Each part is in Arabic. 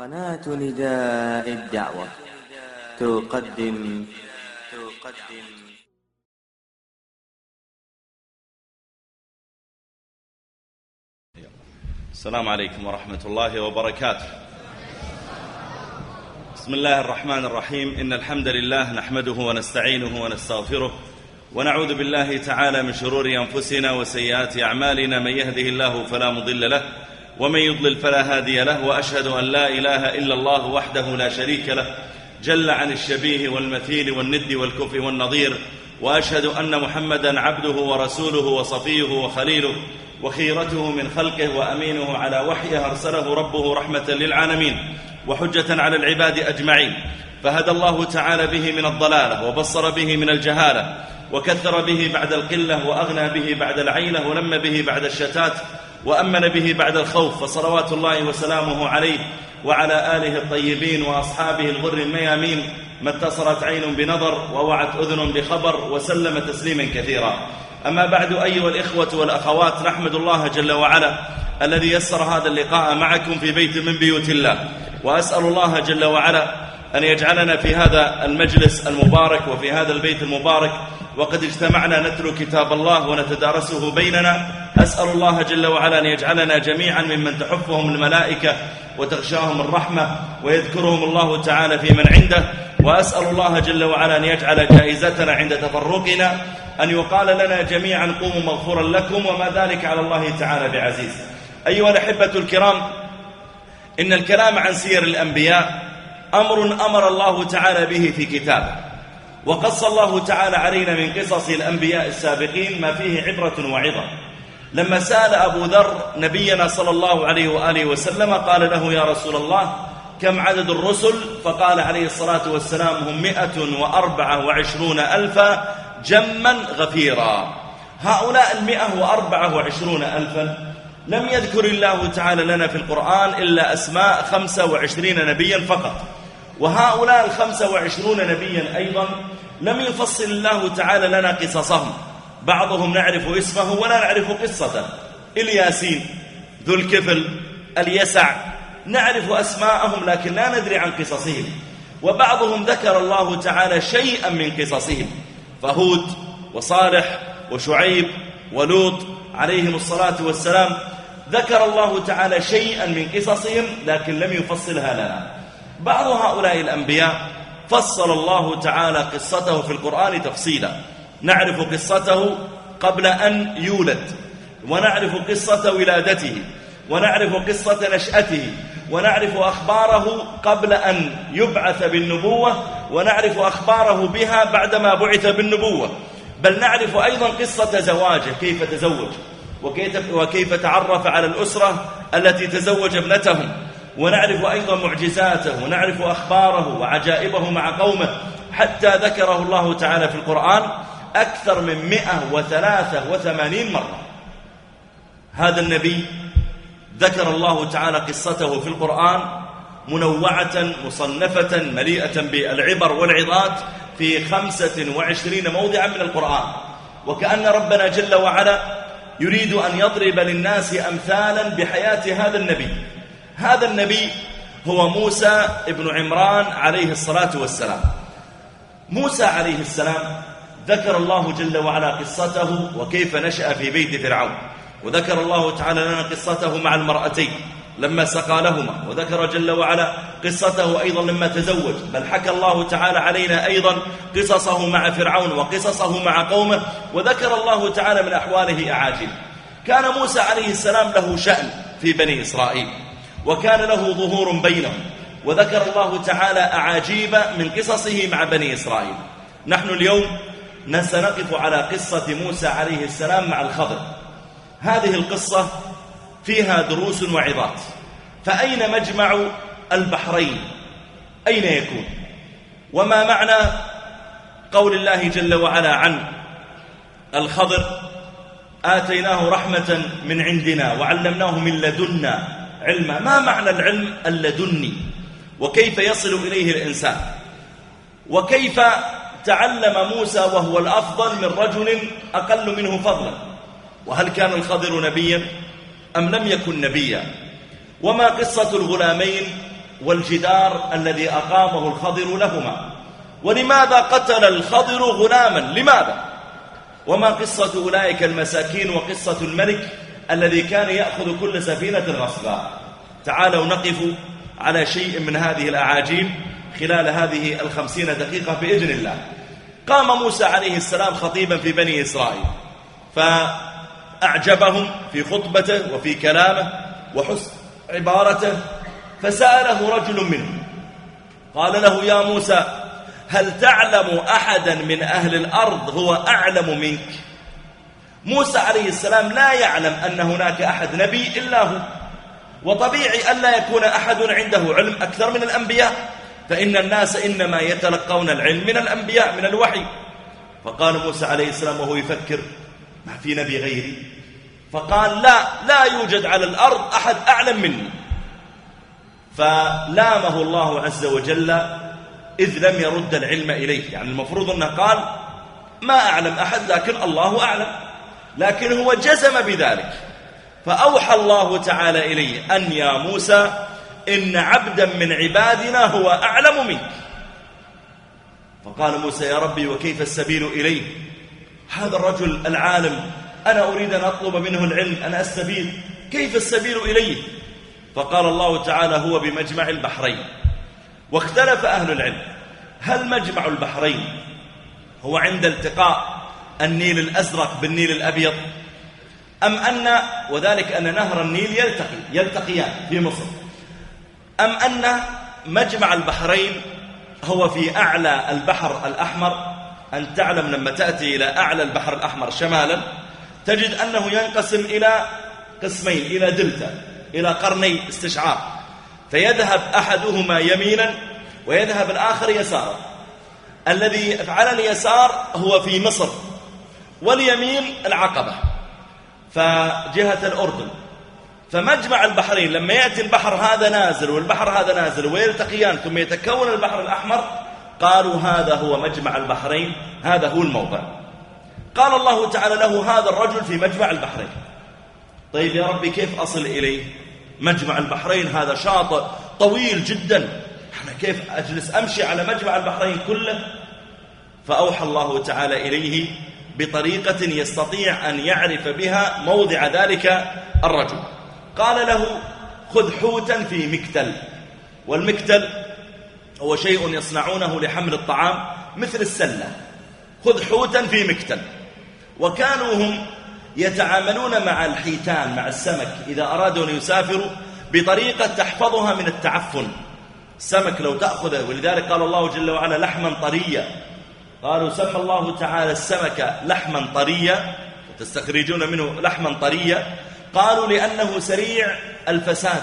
قناة نداء الدعوة. تقدم. تقدم السلام عليكم ورحمة الله وبركاته. بسم الله الرحمن الرحيم. إن الحمد لله نحمده ونستعينه ونستغفره ونعوذ بالله تعالى من شرور أنفسنا وسيئات أعمالنا. من يهده الله فلا مضل له ومن يضلل فلا هادي له وأشهد أن لا إله إلا الله وحده لا شريك له جل عن الشبيه والمثيل والند والكف والنظير وأشهد أن محمدا عبده ورسوله وصفيه وخليله وخيرته من خلقه وأمينه على وحيه أرسله ربه رحمة للعالمين وحجة على العباد أجمعين فهدى الله تعالى به من الضلالة وبصر به من الجهالة وكثر به بعد القلة وأغنى به بعد العيلة ولم به بعد الشتات وأمن به بعد الخوف فصلوات الله وسلامه عليه وعلى آله الطيبين وأصحابه الغر الميامين ما اتصلت عين بنظر ووعت أذن بخبر وسلم تسليما كثيرا. أما بعد أيها الإخوة والأخوات نحمد الله جل وعلا الذي يسر هذا اللقاء معكم في بيت من بيوت الله. وأسأل الله جل وعلا أن يجعلنا في هذا المجلس المبارك وفي هذا البيت المبارك وقد اجتمعنا نتلو كتاب الله ونتدارسه بيننا أسأل الله جل وعلا أن يجعلنا جميعا ممن تحفهم الملائكة وتغشاهم الرحمة ويذكرهم الله تعالى في من عنده. وأسأل الله جل وعلا أن يجعل جائزتنا عند تفرقنا أن يقال لنا جميعا قوموا مغفورا لكم وما ذلك على الله تعالى بعزيز. أيها الأحبة الكرام إن الكلام عن سير الأنبياء أمر أمر الله تعالى به في كتابه. وقص الله تعالى علينا من قصص الأنبياء السابقين ما فيه عبرة وعظة. لما سأل أبو ذر نبينا صلى الله عليه وآله وسلم قال له يا رسول الله كم عدد الرسل؟ فقال عليه الصلاة والسلام هم مئة وأربعة وعشرون ألفا جما غفيرا. هؤلاء المئة وأربعة وعشرون ألفا لم يذكر الله تعالى لنا في القرآن إلا أسماء خمسة وعشرين نبيا فقط. وهؤلاء الخمسة وعشرون نبيا أيضا لم يفصل الله تعالى لنا قصصهم. بعضهم نعرف اسمه ولا نعرف قصته. الياسين ذو الكفل اليسع نعرف أسماءهم لكن لا ندري عن قصصهم. وبعضهم ذكر الله تعالى شيئا من قصصهم. فهود وصالح وشعيب ولوط عليهم الصلاة والسلام ذكر الله تعالى شيئا من قصصهم لكن لم يفصلها لنا. بعض هؤلاء الأنبياء فصل الله تعالى قصته في القرآن تفصيلا. نعرف قصته قبل أن يولد ونعرف قصة ولادته ونعرف قصة نشأته ونعرف أخباره قبل أن يبعث بالنبوة ونعرف أخباره بها بعدما بعث بالنبوة. بل نعرف أيضا قصة زواجه كيف تزوج وكيف, تعرف على الأسرة التي تزوج ابنتهم. ونعرف أيضا معجزاته ونعرف أخباره وعجائبه مع قومه حتى ذكره الله تعالى في القرآن. أكثر من مئة وثلاثة وثمانين مرة. هذا النبي ذكر الله تعالى قصته في القرآن منوعة مصنفة مليئة بالعبر والعظات في خمسة وعشرين موضعا من القرآن. وكأن ربنا جل وعلا يريد أن يضرب للناس أمثالا بحياة هذا النبي. هذا النبي هو موسى ابن عمران عليه الصلاة والسلام. موسى عليه السلام ذكر الله جل وعلا قصته وكيف نشأ في بيت فرعون. وذكر الله تعالى لنا قصته مع المرأتين لما سقى لهما. وذكر جل وعلا قصته أيضا لما تزوج. بل حكى الله تعالى علينا أيضا قصصه مع فرعون وقصصه مع قومه. وذكر الله تعالى من أحواله أعاجل كان موسى عليه السلام له شأن في بني إسرائيل. وكان له ظهور بينهم. وذكر الله تعالى أعاجيب من قصصه مع بني إسرائيل. نحن اليوم سنقف على قصة موسى عليه السلام مع الخضر. هذه القصة فيها دروس وعظات. فأين مجمع البحرين؟ أين يكون؟ وما معنى قول الله جل وعلا عن الخضر؟ آتيناه رحمة من عندنا وعلمناه من لدنا علما. ما معنى العلم اللدني؟ وكيف يصل إليه الإنسان؟ وكيف تعلم موسى وهو الأفضل من رجل أقل منه فضلا. وهل كان الخضر نبيا أم لم يكن نبيا؟ وما قصة الغلامين والجدار الذي أقامه الخضر لهما؟ ولماذا قتل الخضر غلاما؟ لماذا؟ وما قصة أولئك المساكين وقصة الملك الذي كان يأخذ كل سفينة غصبا؟ تعالوا نقف على شيء من هذه الأعاجيب خلال هذه الخمسين دقيقة بإذن الله. قام موسى عليه السلام خطيبا في بني إسرائيل فأعجبهم في خطبته وفي كلامه وحسن عبارته فسأله رجل منهم قال له يا موسى هل تعلم أحدا من أهل الأرض هو أعلم منك؟ موسى عليه السلام لا يعلم أن هناك أحد نبي إلا هو وطبيعي ألا يكون أحد عنده علم أكثر من الأنبياء. فإن الناس إنما يتلقون العلم من الأنبياء من الوحي. فقال موسى عليه السلام وهو يفكر ما في نبي غيري؟ فقال لا لا يوجد على الأرض أحد أعلم مني. فلامه الله عز وجل إذ لم يرد العلم إليه. يعني المفروض أنه قال ما أعلم أحد لكن الله أعلم. لكن هو جزم بذلك. فأوحى الله تعالى إليه أن يا موسى إن عبدا من عبادنا هو أعلم منك. فقال موسى يا ربي وكيف السبيل إليه هذا الرجل العالم. أنا أريد أن أطلب منه العلم أنا أستبيل. كيف السبيل إليه فقال الله تعالى هو بمجمع البحرين. واختلف أهل العلم. هل مجمع البحرين هو عند التقاء النيل الأزرق بالنيل الأبيض؟ أم أن وذلك أن نهر النيل يلتقي يلتقيان في مصر. أم أن مجمع البحرين هو في أعلى البحر الأحمر؟ أن تعلم لما تأتي إلى أعلى البحر الأحمر شمالا تجد أنه ينقسم إلى قسمين إلى دلتا إلى قرني استشعار. فيذهب أحدهما يمينا ويذهب الآخر يسارا. الذي على اليسار هو في مصر واليمين العقبة. فجهة الأردن فمجمع البحرين لما يأتي البحر هذا نازل والبحر هذا نازل ويلتقيان ثم يتكون البحر الأحمر. قالوا هذا هو مجمع البحرين هذا هو الموضع. قال الله تعالى له هذا الرجل في مجمع البحرين. طيب يا ربي كيف أصل إليه مجمع البحرين هذا شاطئ طويل جدا. أنا كيف أجلس أمشي على مجمع البحرين كله؟ فأوحى الله تعالى إليه بطريقة يستطيع أن يعرف بها موضع ذلك الرجل. قال له خذ حوتا في مكتل. والمكتل هو شيء يصنعونه لحمل الطعام مثل السلة. خذ حوتا في مكتل. وكانوا هم يتعاملون مع الحيتان مع السمك إذا أرادوا أن يسافروا بطريقة تحفظها من التعفن. السمك لو تأخذه ولذلك قال الله جل وعلا لحما طريا. قالوا سمى الله تعالى السمك لحما طريا. تستخرجون منه لحما طريا. قالوا لأنه سريع الفساد.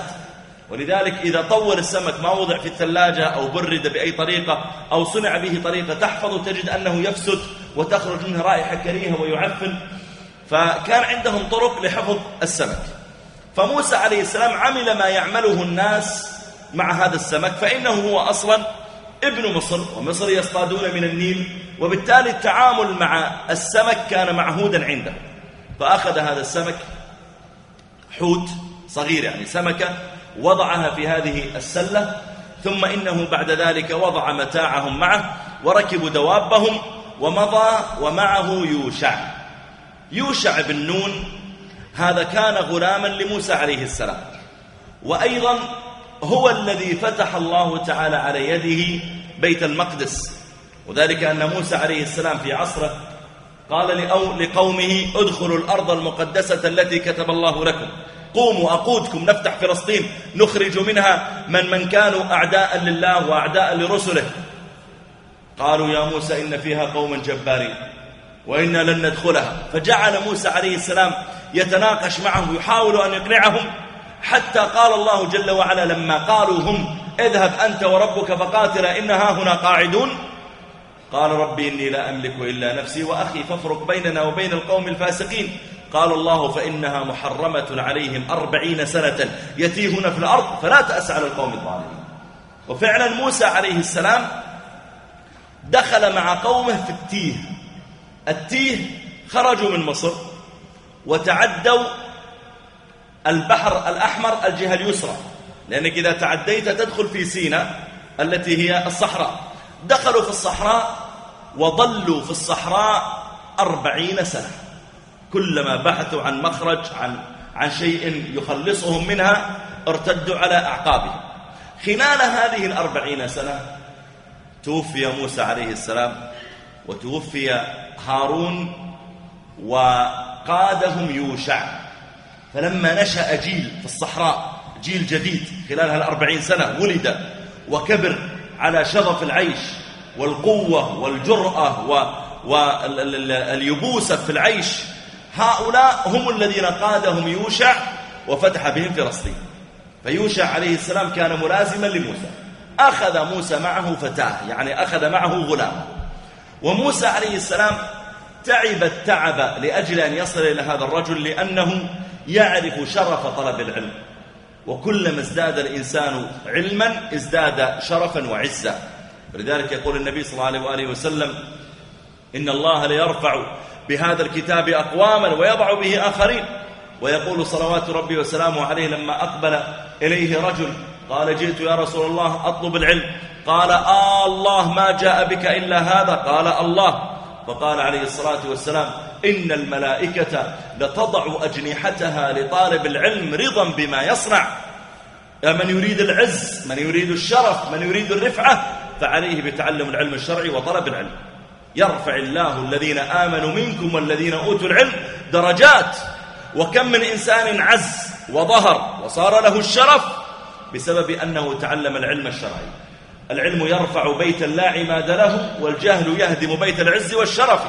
ولذلك إذا طول السمك ما وضع في الثلاجة أو برد بأي طريقة أو صنع به طريقة تحفظ تجد أنه يفسد وتخرج منه رائحة كريهة ويعفن. فكان عندهم طرق لحفظ السمك. فموسى عليه السلام عمل ما يعمله الناس مع هذا السمك فإنه هو أصلا ابن مصر ومصر يصطادون من النيل وبالتالي التعامل مع السمك كان معهودا عنده. فأخذ هذا السمك حوت صغير يعني سمكة وضعها في هذه السلة ثم إنه بعد ذلك وضع متاعهم معه وركبوا دوابهم ومضى ومعه يوشع. يوشع بن نون هذا كان غلاما لموسى عليه السلام. وأيضا هو الذي فتح الله تعالى على يده بيت المقدس وذلك أن موسى عليه السلام في عصره قال لقومه ادخلوا الأرض المقدسة التي كتب الله لكم. قوموا أقودكم نفتح فلسطين نخرج منها من من كانوا أعداء لله وأعداء لرسله. قالوا يا موسى إن فيها قوما جبارين وإنا لن ندخلها. فجعل موسى عليه السلام يتناقش معهم يحاول أن يقنعهم حتى قال الله جل وعلا لما قالوا هم اذهب أنت وربك فقاتلا إنها هنا قاعدون. قال ربي إني لا أملك إلا نفسي وأخي فافرق بيننا وبين القوم الفاسقين. قال الله فإنها محرمة عليهم أربعين سنة يتيهون في الأرض فلا تأس على القوم الظالمين. وفعلا موسى عليه السلام دخل مع قومه في التيه. التيه خرجوا من مصر وتعدوا البحر الأحمر الجهة اليسرى. لأنك إذا تعديت تدخل في سيناء التي هي الصحراء. دخلوا في الصحراء وظلوا في الصحراء أربعين سنة. كلما بحثوا عن مخرج عن, عن شيء يخلصهم منها ارتدوا على أعقابهم. خلال هذه الأربعين سنة توفي موسى عليه السلام وتوفي هارون وقادهم يوشع. فلما نشأ جيل في الصحراء جيل جديد خلال هالأربعين سنة ولد وكبر على شغف العيش والقوة والجرأة واليبوسة في العيش. هؤلاء هم الذين قادهم يوشع وفتح بهم فلسطين. فيوشع عليه السلام كان ملازما لموسى. أخذ موسى معه فتاة يعني أخذ معه غلام. وموسى عليه السلام تعب التعب لأجل أن يصل إلى هذا الرجل لأنه يعرف شرف طلب العلم. وكلما ازداد الإنسان علما ازداد شرفا وعزا. ولذلك يقول النبي صلى الله عليه وآله وسلم إن الله ليرفع بهذا الكتاب أقواما ويضع به آخرين. ويقول صلوات ربي وسلامه عليه لما أقبل إليه رجل قال جئت يا رسول الله أطلب العلم. قال آه الله ما جاء بك إلا هذا. قال الله. فقال عليه الصلاة والسلام إن الملائكة لتضع أجنحتها لطالب العلم رضا بما يصنع. من يريد العز من يريد الشرف من يريد الرفعة فعليه بتعلم العلم الشرعي وطلب العلم. يرفع الله الذين آمنوا منكم والذين أوتوا العلم درجات. وكم من إنسان عز وظهر وصار له الشرف بسبب أنه تعلم العلم الشرعي. العلم يرفع بيتا لا عماد له والجهل يهدم بيت العز والشرف.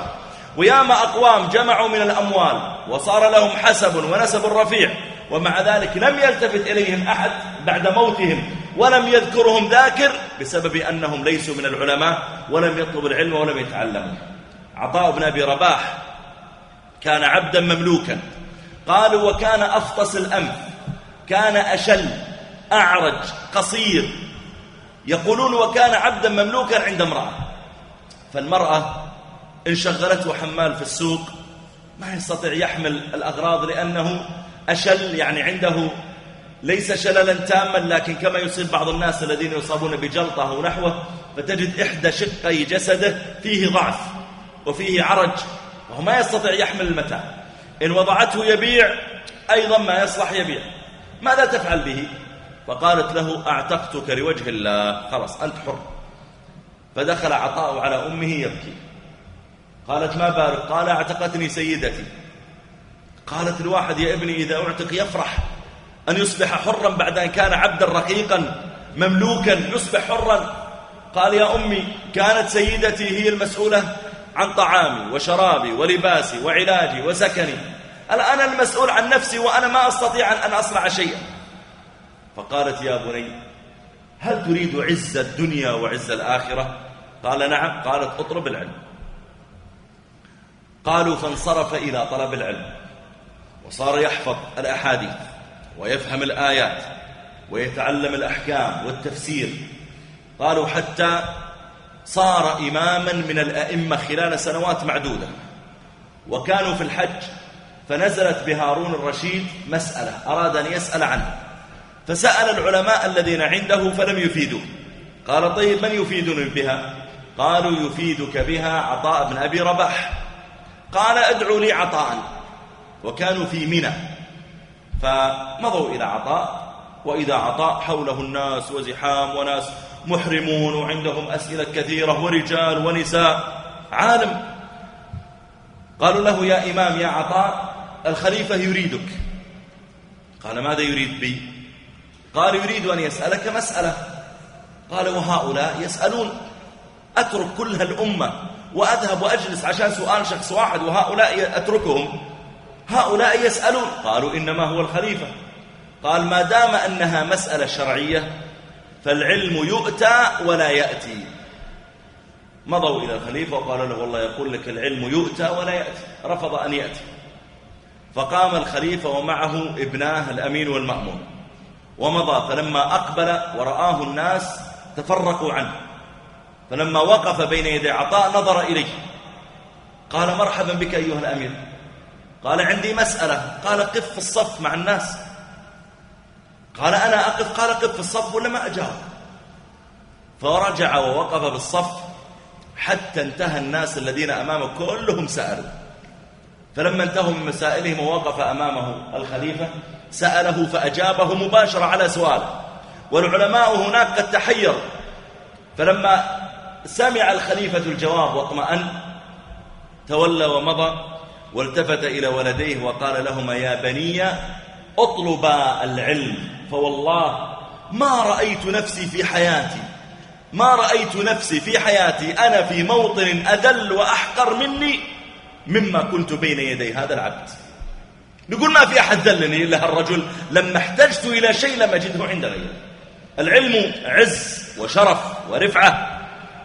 وياما أقوام جمعوا من الأموال وصار لهم حسب ونسب رفيع ومع ذلك لم يلتفت إليهم أحد بعد موتهم ولم يذكرهم ذاكر بسبب أنهم ليسوا من العلماء ولم يطلبوا العلم ولم يتعلموا. عطاء بن أبي رباح كان عبدا مملوكا قالوا وكان أفطس الأنف كان أشل أعرج قصير يقولون وكان عبدا مملوكا عند امرأة فالمرأة إن شغلته حمال في السوق. ما يستطيع يحمل الأغراض لأنه أشل يعني عنده ليس شللا تاما لكن كما يصيب بعض الناس الذين يصابون بجلطة أو نحوه فتجد إحدى شقي جسده فيه ضعف وفيه عرج وهو ما يستطيع يحمل المتاع. إن وضعته يبيع أيضا ما يصلح يبيع. ماذا تفعل به؟ فقالت له أعتقتك لوجه الله. خلاص أنت حر. فدخل عطاء على أمه يبكي. قالت ما بارك قال اعتقتني سيدتي. قالت الواحد يا ابني إذا أعتق يفرح أن يصبح حرا بعد أن كان عبدا رقيقا مملوكا يصبح حرا. قال يا أمي كانت سيدتي هي المسؤولة عن طعامي وشرابي ولباسي وعلاجي وسكني الآن المسؤول عن نفسي وأنا ما أستطيع أن أصنع شيئا. فقالت يا بني هل تريد عز الدنيا وعز الآخرة؟ قال نعم. قالت اطلب العلم. قالوا فانصرف إلى طلب العلم وصار يحفظ الأحاديث ويفهم الآيات ويتعلم الأحكام والتفسير. قالوا حتى صار إماما من الأئمة خلال سنوات معدودة وكانوا في الحج فنزلت بهارون الرشيد مسألة أراد أن يسأل عنها فسأل العلماء الذين عنده فلم يفيدوه. قال طيب من يفيدني بها؟ قالوا يفيدك بها عطاء بن أبي رباح. قال ادعوا لي عطاء. وكانوا في منى. فمضوا إلى عطاء وإذا عطاء حوله الناس وزحام وناس محرمون وعندهم أسئلة كثيرة ورجال ونساء عالم. قالوا له يا إمام يا عطاء الخليفة يريدك. قال ماذا يريد بي؟ قال يريد أن يسألك مسألة. قال وهؤلاء يسألون. أترك كل هالأمة وأذهب وأجلس عشان سؤال شخص واحد وهؤلاء أتركهم هؤلاء يسألون. قالوا إنما هو الخليفة. قال ما دام أنها مسألة شرعية فالعلم يؤتى ولا يأتي. مضوا إلى الخليفة وقالوا له والله يقول لك العلم يؤتى ولا يأتي. رفض أن يأتي. فقام الخليفة ومعه ابناه الأمين والمأمون. ومضى فلما أقبل ورآه الناس تفرقوا عنه. فلما وقف بين يدي عطاء نظر إليه قال مرحبا بك أيها الأمير. قال عندي مسألة. قال قف في الصف مع الناس. قال أنا أقف. قال قف في الصف ولا ما أجاب فرجع ووقف بالصف حتى انتهى الناس الذين أمامه كلهم سألوا. فلما انتهوا من مسائلهم ووقف أمامه الخليفة سأله فأجابه مباشرة على سؤاله. والعلماء هناك قد تحيروا. فلما سمع الخليفة الجواب واطمأن تولى ومضى والتفت إلى ولديه وقال لهما يا بني اطلبا العلم فوالله ما رأيت نفسي في حياتي ما رأيت نفسي في حياتي أنا في موطن أذل وأحقر مني مما كنت بين يدي. هذا العبد. نقول ما في أحد ذلني إلا هالرجل لما احتجت إلى شيء لم أجده عند غيره. العلم عز وشرف ورفعة.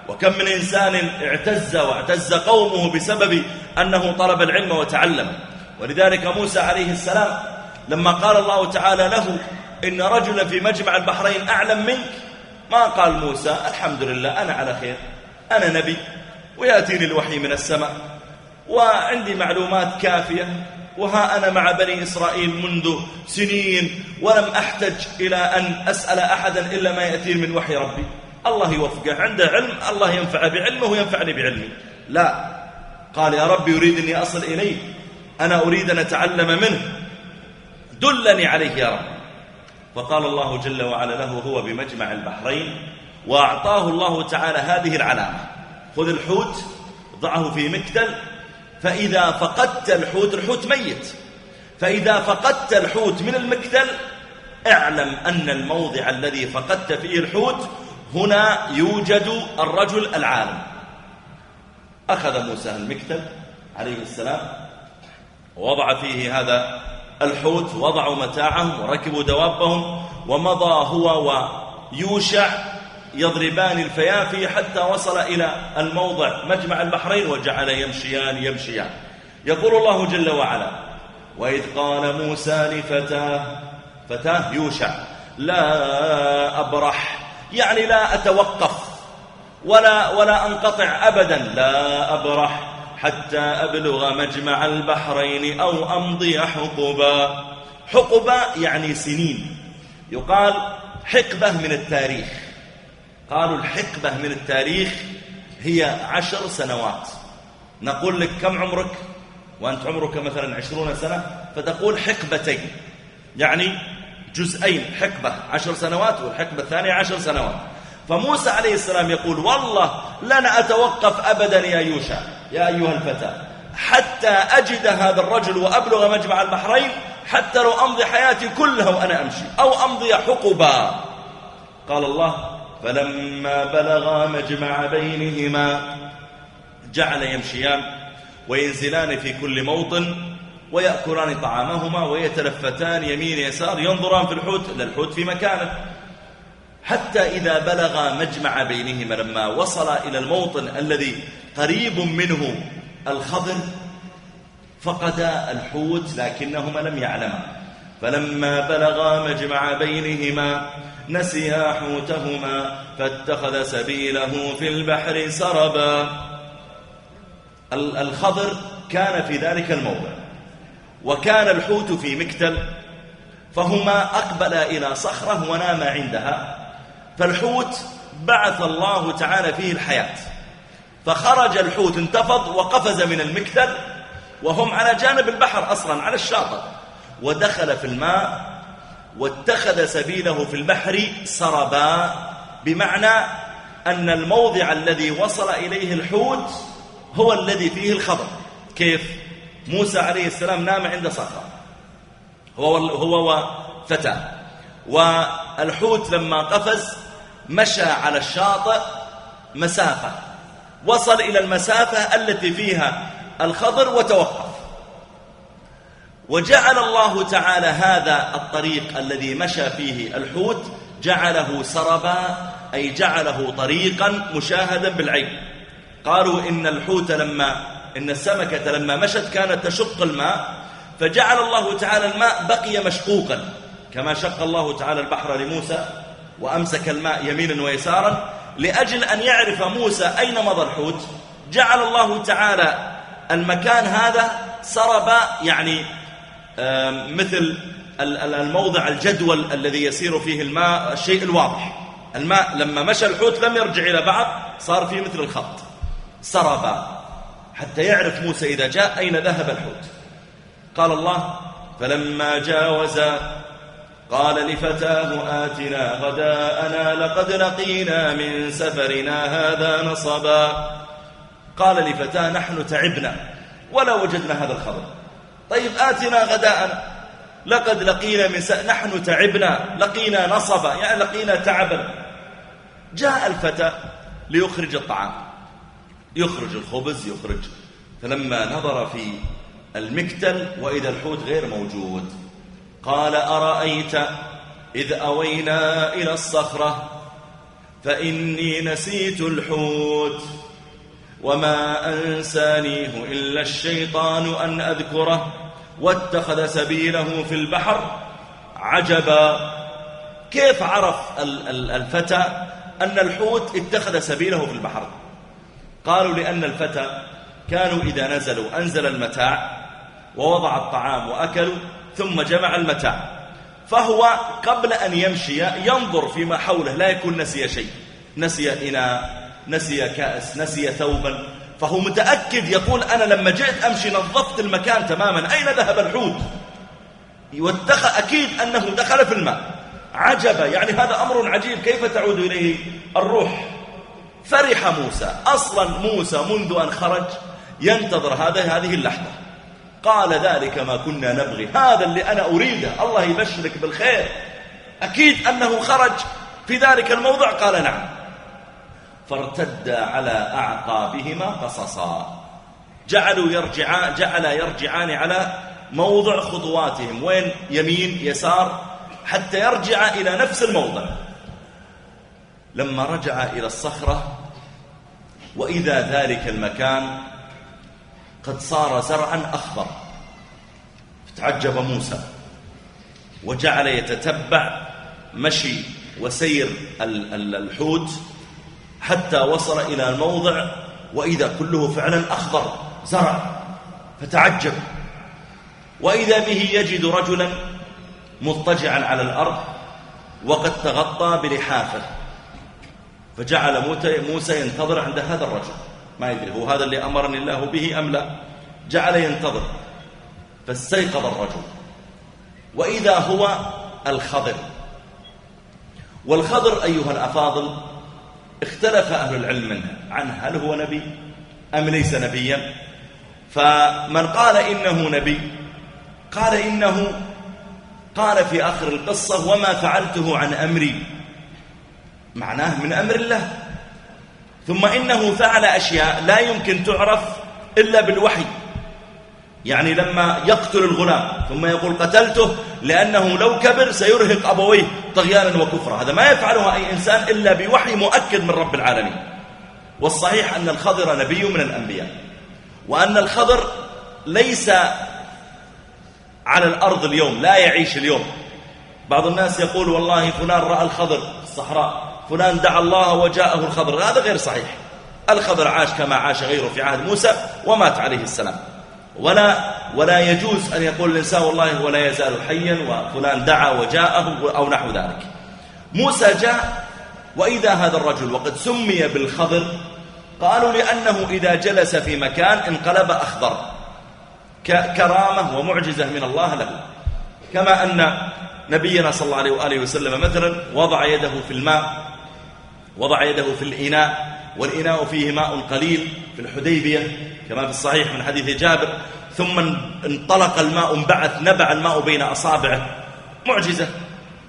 وكم من إنسان اعتز واعتز قومه بسبب أنه طلب العلم وتعلم. ولذلك موسى عليه السلام لما قال الله تعالى له إن رجلا في مجمع البحرين أعلم منك ما قال موسى الحمد لله أنا على خير أنا نبي ويأتيني الوحي من السماء وعندي معلومات كافية وها أنا مع بني إسرائيل منذ سنين ولم أحتج إلى أن أسأل أحدا إلا ما يأتي من وحي ربي. الله يوفقه عنده علم الله ينفع بعلمه وينفعني بعلمي لا قال يا رب يريد أني أصل إليه أنا أريد أن أتعلم منه. دلني عليه يا رب. فقال الله جل وعلا له هو بمجمع البحرين وأعطاه الله تعالى هذه العلامة. خذ الحوت ضعه في مكتل فإذا فقدت الحوت الحوت ميت. فإذا فقدت الحوت من المكتل اعلم أن الموضع الذي فقدت فيه الحوت هنا يوجد الرجل العالم. أخذ موسى المكتل عليه السلام ووضع فيه هذا الحوت وضعوا متاعهم وركبوا دوابهم ومضى هو ويوشع يضربان الفيافي حتى وصل إلى الموضع مجمع البحرين وجعل يمشيان يمشيان. يقول الله جل وعلا وإذ قال موسى لفتاه فتاه يوشع لا أبرح يعني لا أتوقف ولا, ولا أنقطع أبدا. لا أبرح حتى أبلغ مجمع البحرين أو أمضي حقبا حقبا يعني سنين. يقال حقبة من التاريخ. قالوا الحقبة من التاريخ هي عشر سنوات. نقول لك كم عمرك؟ وأنت عمرك مثلا عشرون سنة فتقول حقبتين. يعني جزئين حقبة عشر سنوات والحقبة الثانية عشر سنوات. فموسى عليه السلام يقول والله لن أتوقف أبدا يا يوشع يا أيها الفتى حتى أجد هذا الرجل وأبلغ مجمع البحرين حتى لو أمضي حياتي كلها وأنا أمشي أو أمضي حقبا. قال الله فلما بلغا مجمع بينهما جعل يمشيان وينزلان في كل موطن ويأكلان طعامهما ويتلفتان يمين يسار ينظران في الحوت للحوت في مكانه. حتى إذا بلغ مجمع بينهما لما وصل إلى الموطن الذي قريب منه الخضر فقد الحوت لكنهما لم يعلما. فلما بلغا مجمع بينهما نسيا حوتهما فاتخذ سبيله في البحر سربا. الخضر كان في ذلك الموضع وكان الحوت في مكتل فهما أقبلا إلى صخرة وناما عندها فالحوت بعث الله تعالى فيه الحياة فخرج الحوت انتفض وقفز من المكتل وهم على جانب البحر أصلا على الشاطئ ودخل في الماء واتخذ سبيله في البحر سربا بمعنى أن الموضع الذي وصل إليه الحوت هو الذي فيه الخبر كيف؟ موسى عليه السلام نام عند صخرة. هو, هو وفتاه والحوت لما قفز مشى على الشاطئ مسافة. وصل إلى المسافة التي فيها الخضر وتوقف. وجعل الله تعالى هذا الطريق الذي مشى فيه الحوت جعله سربا أي جعله طريقا مشاهدا بالعين. قالوا إن الحوت لما إن السمكة لما مشت كانت تشق الماء فجعل الله تعالى الماء بقي مشقوقا كما شق الله تعالى البحر لموسى وأمسك الماء يمينا ويسارا لأجل أن يعرف موسى أين مضى الحوت. جعل الله تعالى المكان هذا سرب يعني مثل الموضع الجدول الذي يسير فيه الماء الشيء الواضح. الماء لما مشى الحوت لم يرجع إلى بعض صار فيه مثل الخط. سرب حتى يعرف موسى إذا جاء أين ذهب الحوت. قال الله فلما جاوز قال لفتاه آتنا غداءنا لقد لقينا من سفرنا هذا نصبا. قال لفتاه نحن تعبنا ولا وجدنا هذا الخبر. طيب آتنا غداءنا لقد لقينا من س... نحن تعبنا لقينا نصبا يعني لقينا تعبا جاء الفتى ليخرج الطعام. يخرج الخبز يخرج. فلما نظر في المكتل وإذا الحوت غير موجود قال أرأيت إذ أوينا إلى الصخرة؟ فإني نسيت الحوت وما أنسانيه إلا الشيطان أن أذكره واتخذ سبيله في البحر عجبا. كيف عرف الفتى أن الحوت اتخذ سبيله في البحر؟ قالوا لأن الفتى كانوا إذا نزلوا أنزل المتاع ووضع الطعام وأكلوا ثم جمع المتاع. فهو قبل أن يمشي ينظر فيما حوله لا يكون نسي شيء. نسي إناء نسي كأس نسي ثوبا. فهو متأكد يقول أنا لما جئت أمشي نظفت المكان تماما. أين ذهب الحوت؟ واتخ أكيد أنه دخل في الماء. عجب يعني هذا أمر عجيب. كيف تعود إليه الروح؟ فرح موسى. أصلا موسى منذ أن خرج ينتظر هذا هذه اللحظة. قال ذلك ما كنا نبغي. هذا اللي أنا أريده. الله يبشرك بالخير. أكيد أنه خرج في ذلك الموضع؟ قال نعم. فارتدا على أعقابهما قصصا. جعلوا يرجعان جعل يرجعان على موضع خطواتهم. وين؟ يمين يسار حتى يرجع إلى نفس الموضع. لما رجع إلى الصخرة وإذا ذلك المكان قد صار زرعا أخضر. فتعجب موسى وجعل يتتبع مشي وسير الحوت حتى وصل إلى الموضع وإذا كله فعلا أخضر زرع فتعجب. وإذا به يجد رجلا مضطجعا على الأرض وقد تغطى بلحافه. فجعل موسى ينتظر عند هذا الرجل. ما يدري هو هذا اللي أمرني الله به أم لا. جعل ينتظر. فاستيقظ الرجل. وإذا هو الخضر. والخضر أيها الأفاضل اختلف أهل العلم منه. عنه هل هو نبي أم ليس نبيا. فمن قال إنه نبي قال إنه قال في آخر القصة وما فعلته عن أمري. معناه من أمر الله. ثم إنه فعل أشياء لا يمكن تعرف إلا بالوحي. يعني لما يقتل الغلام ثم يقول قتلته لأنه لو كبر سيرهق أبويه طغيانا وكفرا. هذا ما يفعله أي إنسان إلا بوحي مؤكد من رب العالمين. والصحيح أن الخضر نبي من الأنبياء وأن الخضر ليس على الأرض اليوم لا يعيش اليوم. بعض الناس يقول والله فلان رأى الخضر في الصحراء فلان دعا الله وجاءه الخضر هذا غير صحيح. الخضر عاش كما عاش غيره في عهد موسى ومات عليه السلام. ولا ولا يجوز أن يقول الإنسان والله ولا يزال حيا وفلان دعا وجاءه أو نحو ذلك. موسى جاء وإذا هذا الرجل وقد سمي بالخضر قالوا لأنه إذا جلس في مكان انقلب أخضر كرامة ومعجزة من الله له. كما أن نبينا صلى الله عليه وآله وسلم مثلا وضع يده في الماء وضع يده في الإناء والإناء فيه ماء قليل في الحديبية كما في الصحيح من حديث جابر ثم انطلق الماء انبعث نبع الماء بين أصابعه. معجزة.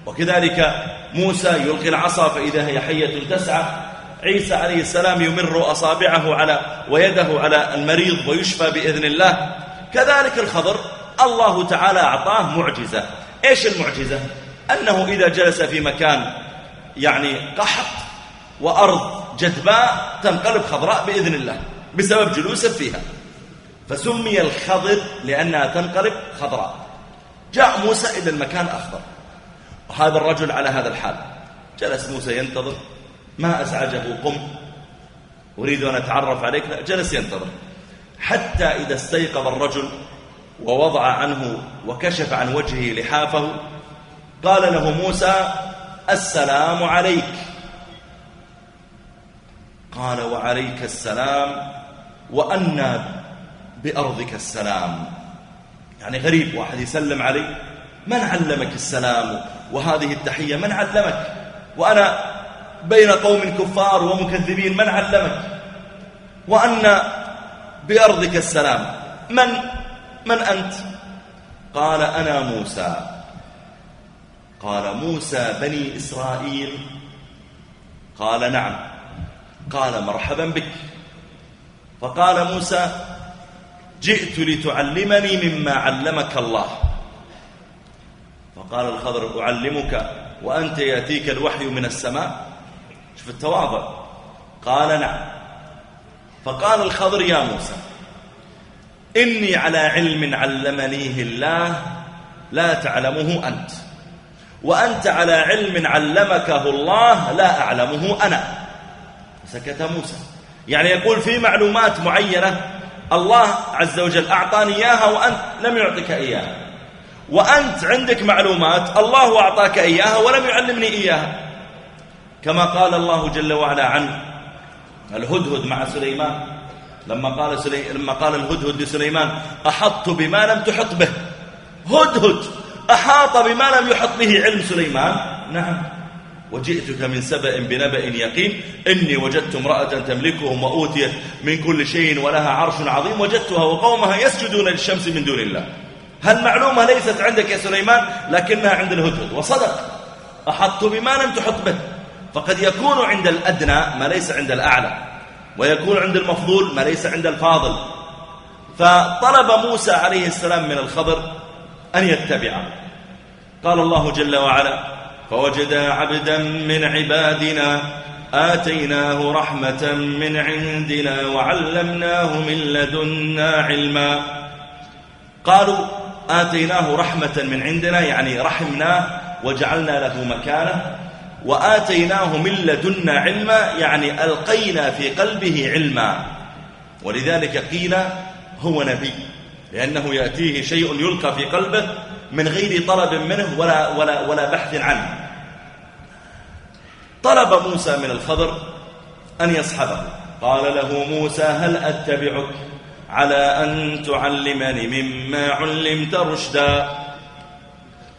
وكذلك موسى يلقي العصا فإذا هي حية تسعى عيسى عليه السلام يمر أصابعه على ويده على المريض ويشفى بإذن الله. كذلك الخضر الله تعالى أعطاه معجزة. إيش المعجزة؟ أنه إذا جلس في مكان يعني قحط وأرض جدباء تنقلب خضراء بإذن الله بسبب جلوسه فيها. فسمي الخضر لأنها تنقلب خضراء. جاء موسى إلى المكان أخضر وهذا الرجل على هذا الحال. جلس موسى ينتظر. ما أزعجه؟ قم. أريد أن أتعرف عليك. جلس ينتظر. حتى إذا استيقظ الرجل ووضع عنه وكشف عن وجهه لحافه قال له موسى السلام عليك. قال وعليك السلام وأنا بأرضك السلام. يعني غريب واحد يسلم علي من علمك السلام؟ وهذه التحية من علمك؟ وأنا بين قوم كفار ومكذبين من علمك؟ وأن بأرضك السلام من من أنت؟ قال أنا موسى. قال موسى بني إسرائيل؟ قال نعم. قال مرحبا بك. فقال موسى جئت لتعلمني مما علمك الله. فقال الخضر أعلمك وأنت يأتيك الوحي من السماء. شوف التواضع. قال نعم. فقال الخضر يا موسى إني على علم علمنيه الله لا تعلمه أنت وأنت على علم علمكه الله لا أعلمه أنا. سكت موسى. يعني يقول في معلومات معينة الله عز وجل أعطاني إياها وأنت لم يعطك إياها. وأنت عندك معلومات الله أعطاك إياها ولم يعلمني إياها. كما قال الله جل وعلا عن الهدهد مع سليمان. لما قال, سلي... لما قال الهدهد لسليمان أحطت بما لم تحط به. هدهد أحاط بما لم يحط به علم سليمان. نعم. وجئتك من سبأ بنبأ يقين. إني وجدت امرأة تملكهم وأوتيت من كل شيء ولها عرش عظيم. وجدتها وقومها يسجدون للشمس من دون الله. هالمعلومة ليست عندك يا سليمان؟ لكنها عند الهدهد. وصدق. أحطت بما لم تحط به. فقد يكون عند الأدنى ما ليس عند الأعلى. ويكون عند المفضول ما ليس عند الفاضل. فطلب موسى عليه السلام من الخضر أن يتبعه. قال الله جل وعلا فوجدا عبدا من عبادنا آتيناه رحمة من عندنا وعلمناه من لدنا علما. قالوا آتيناه رحمة من عندنا يعني رحمناه وجعلنا له مكانة وآتيناه من لدنا علما يعني ألقينا في قلبه علما. ولذلك قيل هو نبي لأنه يأتيه شيء يلقى في قلبه من غير طلب منه ولا, ولا, ولا بحث عنه. طلب موسى من الخضر أن يصحبه. قال له موسى هل أتبعك على أن تعلمني مما علمت رشدا؟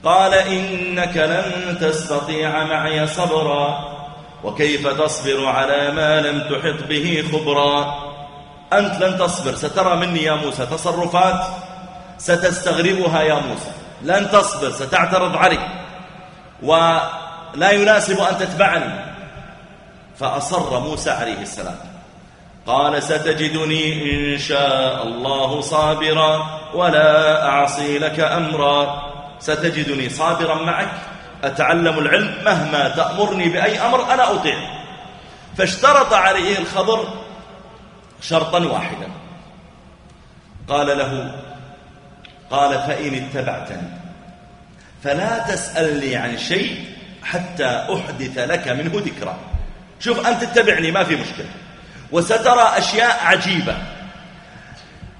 قال إنك لن تستطيع معي صبرا وكيف تصبر على ما لم تحط به خبرا؟ أنت لن تصبر سترى مني يا موسى تصرفات ستستغربها يا موسى. لن تصبر ستعترض علي ولا يناسب أن تتبعني. فأصر موسى عليه السلام. قال ستجدني إن شاء الله صابرا ولا أعصي لك أمرا. ستجدني صابرا معك. أتعلم العلم مهما تأمرني بأي أمر أنا أطيع. فاشترط عليه الخضر شرطا واحدا. قال له قال فإن اتبعتني. فلا تسألني عن شيء حتى أحدث لك منه ذكرى. شوف أنت تتبعني ما في مشكلة. وسترى أشياء عجيبة.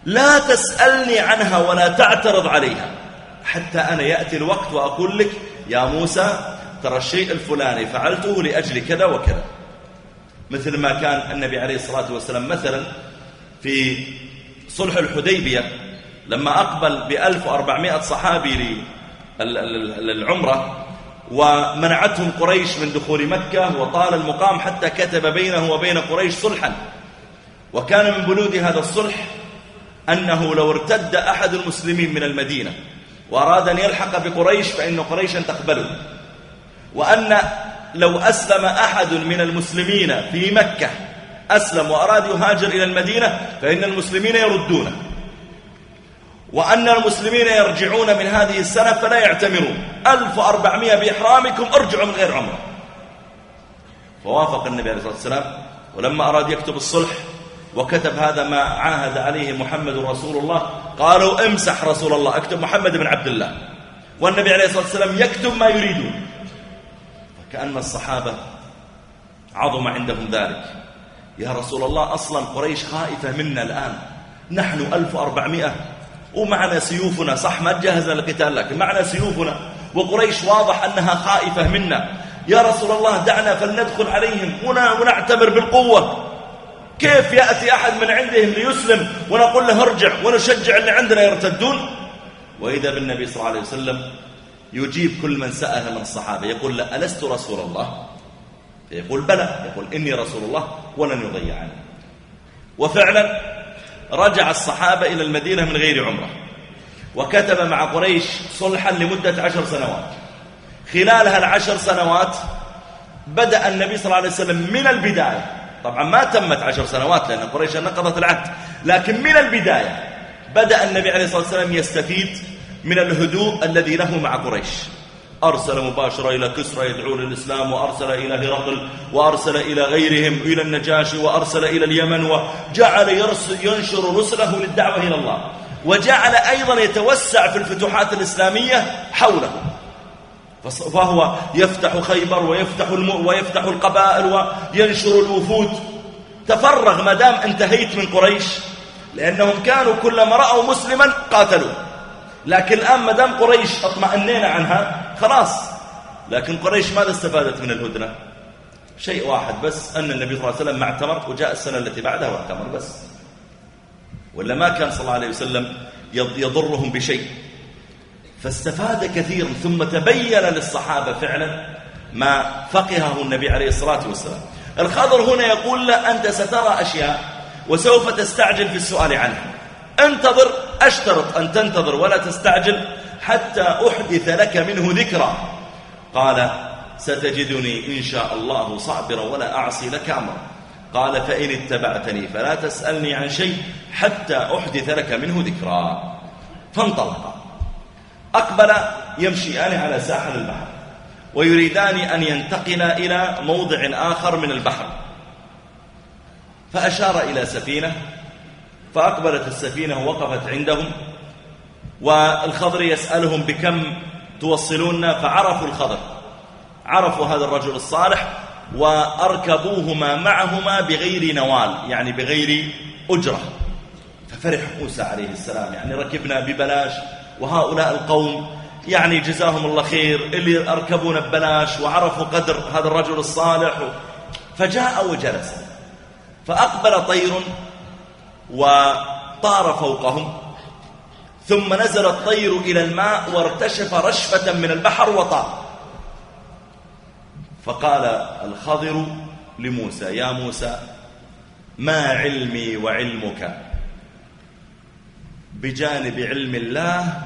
لا تسألني عنها ولا تعترض عليها. حتى أنا يأتي الوقت وأقول لك يا موسى ترى الشيء الفلاني فعلته لأجل كذا وكذا. مثل ما كان النبي عليه الصلاة والسلام مثلا في صلح الحديبية. لما أقبل بألف وأربعمائة صحابي للعمرة ومنعتهم قريش من دخول مكة وطال المقام حتى كتب بينه وبين قريش صلحا. وكان من بنود هذا الصلح أنه لو ارتد أحد المسلمين من المدينة وأراد أن يلحق بقريش فإن قريشا تقبله. وأن لو أسلم أحد من المسلمين في مكة أسلم وأراد يهاجر إلى المدينة فإن المسلمين يردونه. وأن المسلمين يرجعون من هذه السنة فلا يعتمرون. 1400 بإحرامكم ارجعوا من غير عمرة. فوافق النبي عليه الصلاة والسلام ولما أراد يكتب الصلح وكتب هذا ما عاهد عليه محمد رسول الله قالوا امسح رسول الله اكتب محمد بن عبد الله. والنبي عليه الصلاة والسلام يكتب ما يريدون. فكأن الصحابة عظم عندهم ذلك. يا رسول الله أصلا قريش خائفة منا الآن. نحن 1400 ومعنا سيوفنا صح ما تجهزنا للقتال لكن معنا سيوفنا. وقريش واضح أنها خائفة منا. يا رسول الله دعنا فلندخل عليهم. ونعتبر بالقوة. كيف يأتي أحد من عندهم ليسلم ونقول له ارجع ونشجع اللي عندنا يرتدون؟ وإذا بالنبي صلى الله عليه وسلم يجيب كل من سأل من الصحابة يقول له ألست رسول الله؟ فيقول بلى. يقول إني رسول الله ولن يضيع عني وفعلا رجع الصحابة إلى المدينة من غير عمرة. وكتب مع قريش صلحا لمدة عشر سنوات. خلالها العشر سنوات بدأ النبي صلى الله عليه وسلم من البداية. طبعا ما تمت عشر سنوات لأن قريش نقضت العهد لكن من البداية بدأ النبي عليه الصلاة والسلام يستفيد من الهدوء الذي له مع قريش. أرسل مباشرة إلى كسرى يدعو للإسلام وأرسل إلى هرقل وأرسل إلى غيرهم إلى النجاشي وأرسل إلى اليمن وجعل ينشر رسله للدعوة إلى الله وجعل أيضا يتوسع في الفتوحات الإسلامية حوله فهو يفتح خيبر ويفتح. ويفتح القبائل وينشر الوفود تفرغ ما دام انتهيت من قريش لأنهم كانوا كلما رأوا مسلما قاتلوا لكن الآن ما دام قريش اطمأنينا عنها خلاص. لكن قريش ماذا استفادت من الهدنة؟ شيء واحد بس أن النبي صلى الله عليه وسلم ما اعتمر وجاء السنة التي بعدها واعتمر بس. ولا ما كان صلى الله عليه وسلم يضرهم بشيء. فاستفاد كثيرا ثم تبين للصحابة فعلا ما فقهه النبي عليه الصلاة والسلام. الخضر هنا يقول له أنت سترى أشياء وسوف تستعجل في السؤال عنها. انتظر أشترط أن تنتظر ولا تستعجل. حتى أحدث لك منه ذكرى. قال ستجدني إن شاء الله صعبرا ولا أعصي لك أمرا. قال فإن اتبعتني فلا تسألني عن شيء حتى أحدث لك منه ذكرى. فانطلق. أقبل يمشيان على ساحل البحر ويريدان أن ينتقلا إلى موضع آخر من البحر. فأشار إلى سفينة فأقبلت السفينة ووقفت عندهم. والخضر يسألهم بكم توصلون فعرفوا الخضر. عرفوا هذا الرجل الصالح وأركبوهما معهما بغير نوال يعني بغير أجرة. ففرح موسى عليه السلام يعني ركبنا ببلاش وهؤلاء القوم يعني جزاهم الله خير اللي أركبون ببلاش وعرفوا قدر هذا الرجل الصالح. فجاء وجلس فأقبل طير وطار فوقهم. ثم نزل الطير إلى الماء وارتشف رشفة من البحر وطار. فقال الخضر لموسى يا موسى ما علمي وعلمك؟ بجانب علم الله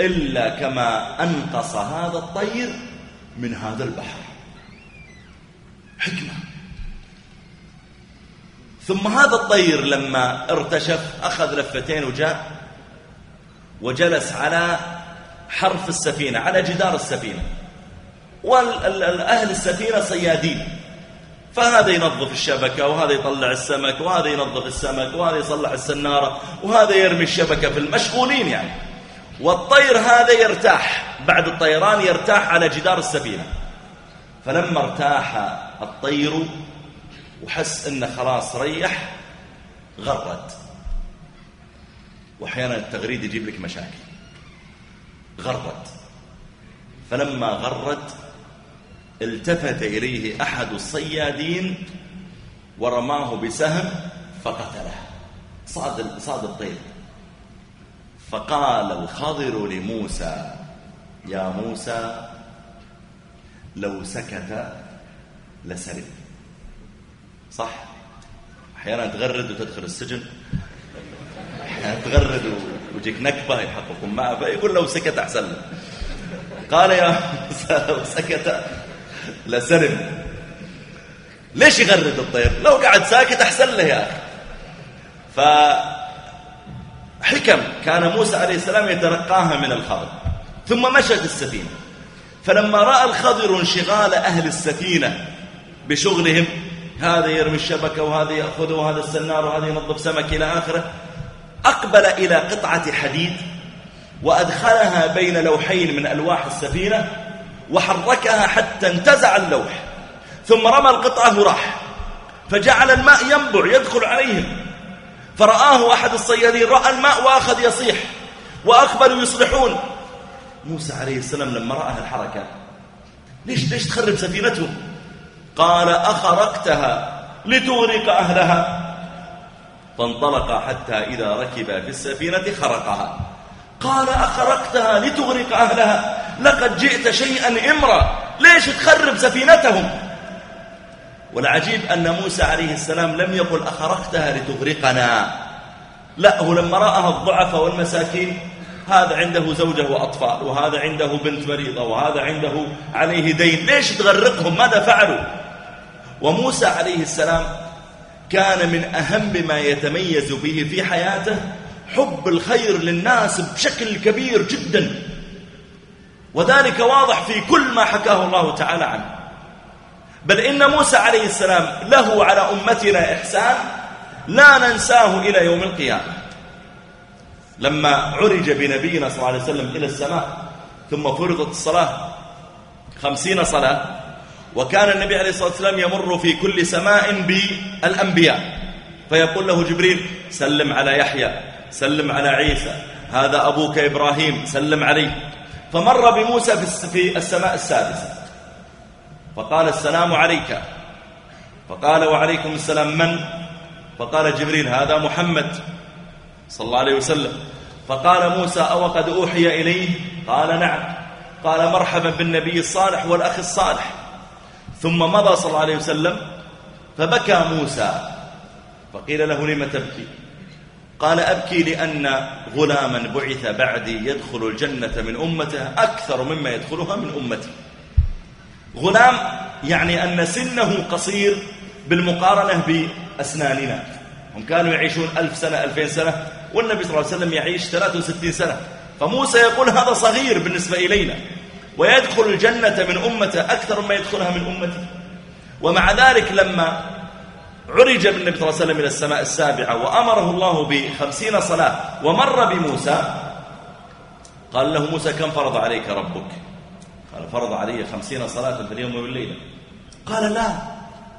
إلا كما أنقص هذا الطير من هذا البحر. حكمة. ثم هذا الطير لما ارتشف أخذ لفتين وجاء. وجلس على حرف السفينة على جدار السفينة. والأهل السفينة صيادين. فهذا ينظف الشبكة وهذا يطلع السمك وهذا ينظف السمك وهذا يصلح السنارة وهذا يرمي الشبكة في المشغولين يعني. والطير هذا يرتاح بعد الطيران يرتاح على جدار السفينة. فلما ارتاح الطير وحس إنه خلاص ريح غرد وأحيانا التغريد يجيب لك مشاكل. غرد فلما غرد التفت إليه أحد الصيادين ورماه بسهم فقتله. صاد صاد الطير. فقال الخضر لموسى يا موسى لو سكت لسلم صح؟ أحيانا تغرد وتدخل السجن. أحيانا تغرد ويجيك نكبة يحققون معه فيقول لو سكت أحسن له. قال يا موسى لو سكت لسلم. ليش يغرد الطير؟ لو قعد ساكت أحسن له يا أخي. فحكم كان موسى عليه السلام يتلقاها من الخضر. ثم مشت السفينة. فلما رأى الخضر انشغال أهل السفينة بشغلهم هذا يرمي الشبكة وهذا يأخذه وهذا السنار وهذا ينظف سمك إلى آخره أقبل إلى قطعة حديد وأدخلها بين لوحين من ألواح السفينة وحركها حتى انتزع اللوح. ثم رمى القطعة وراح. فجعل الماء ينبع يدخل عليهم. فرآه أحد الصيادين رأى الماء وأخذ يصيح. وأقبلوا يصلحون. موسى عليه السلام لما رأى الحركة ليش ليش تخرب سفينتهم قال أخرقتها لتغرق أهلها. فانطلق حتى إذا ركب في السفينة خرقها. قال أخرقتها لتغرق أهلها. لقد جئت شيئا إمرا. ليش تخرب سفينتهم؟ والعجيب أن موسى عليه السلام لم يقل أخرقتها لتغرقنا. لا هو لما رأها الضعفاء والمساكين هذا عنده زوجة وأطفال وهذا عنده بنت مريضة وهذا عنده عليه دين. ليش تغرقهم؟ ماذا فعلوا؟ وموسى عليه السلام كان من أهم ما يتميز به في حياته حب الخير للناس بشكل كبير جدا. وذلك واضح في كل ما حكاه الله تعالى عنه. بل إن موسى عليه السلام له على أمتنا إحسان لا ننساه إلى يوم القيامة. لما عرج بنبينا صلى الله عليه وسلم إلى السماء ثم فرضت الصلاة خمسين صلاة وكان النبي عليه الصلاة والسلام يمر في كل سماء بالأنبياء. فيقول له جبريل سلم على يحيى سلم على عيسى هذا أبوك إبراهيم سلم عليه فمر بموسى في السماء السادسة. فقال السلام عليك. فقال وعليكم السلام من؟ فقال جبريل هذا محمد صلى الله عليه وسلم. فقال موسى أو قد أوحي إليه؟ قال نعم. قال مرحبا بالنبي الصالح والأخ الصالح. ثم مضى صلى الله عليه وسلم فبكى موسى. فقيل له لم تبكي؟ قال أبكي لأن غلاما بعث بعدي يدخل الجنة من أمته أكثر مما يدخلها من أمتي. غلام يعني أن سنه قصير بالمقارنة بأسناننا. هم كانوا يعيشون ألف سنة ألفين سنة والنبي صلى الله عليه وسلم يعيش 63 سنة. فموسى يقول هذا صغير بالنسبة إلينا. ويدخل الجنة من أمته أكثر مما يدخلها من أمتي ومع ذلك لما عرج بالنبي صلى الله عليه وسلم إلى السماء السابعة وأمره الله بخمسين صلاة ومر بموسى قال له موسى كم فرض عليك ربك؟ قال فرض علي خمسين صلاة في اليوم والليلة. قال لا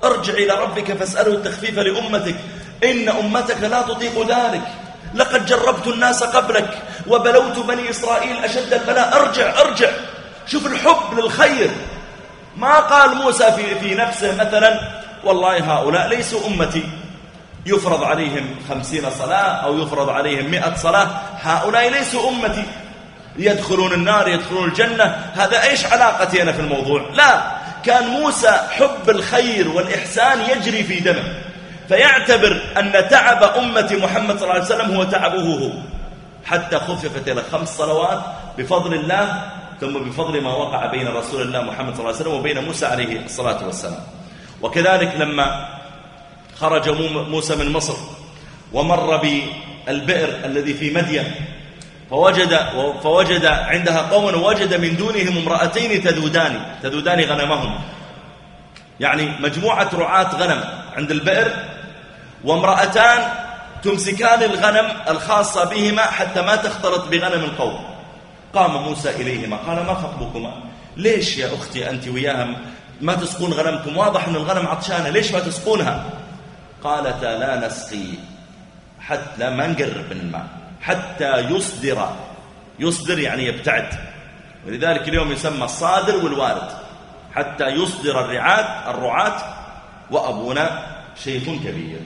ارجع إلى ربك فاسأله التخفيف لأمتك. إن أمتك لا تطيق ذلك. لقد جربت الناس قبلك وبلوت بني إسرائيل أشد البلاء. ارجع ارجع. شوف الحب للخير. ما قال موسى في, في نفسه مثلا والله هؤلاء ليسوا أمتي. يفرض عليهم خمسين صلاة أو يفرض عليهم مئة صلاة هؤلاء ليسوا أمتي. يدخلون النار يدخلون الجنة. هذا إيش علاقتي أنا في الموضوع؟ لا كان موسى حب الخير والإحسان يجري في دمه. فيعتبر أن تعب أمة محمد صلى الله عليه وسلم هو تعبه هو. حتى خففت إلى خمس صلوات بفضل الله ثم بفضل ما وقع بين رسول الله محمد صلى الله عليه وسلم وبين موسى عليه الصلاة والسلام. وكذلك لما خرج موسى من مصر ومر بالبئر الذي في مدين فوجد, فوجد عندها قوم وجد من دونهم امرأتين تذودان تذودان غنمهم. يعني مجموعة رعاة غنم عند البئر وامرأتان تمسكان الغنم الخاصة بهما حتى ما تختلط بغنم القوم. قام موسى إليهما قال ما خطبكما؟ ليش يا أختي أنت وياها ما تسقون غنمكم؟ واضح أن الغنم عطشانة ليش ما تسقونها؟ قالتا لا نسقي حتى ما نقرب من الماء حتى يصدر يصدر يعني يبتعد. ولذلك اليوم يسمى الصادر والوارد حتى يصدر الرعاة الرعاة وأبونا شيخ كبير.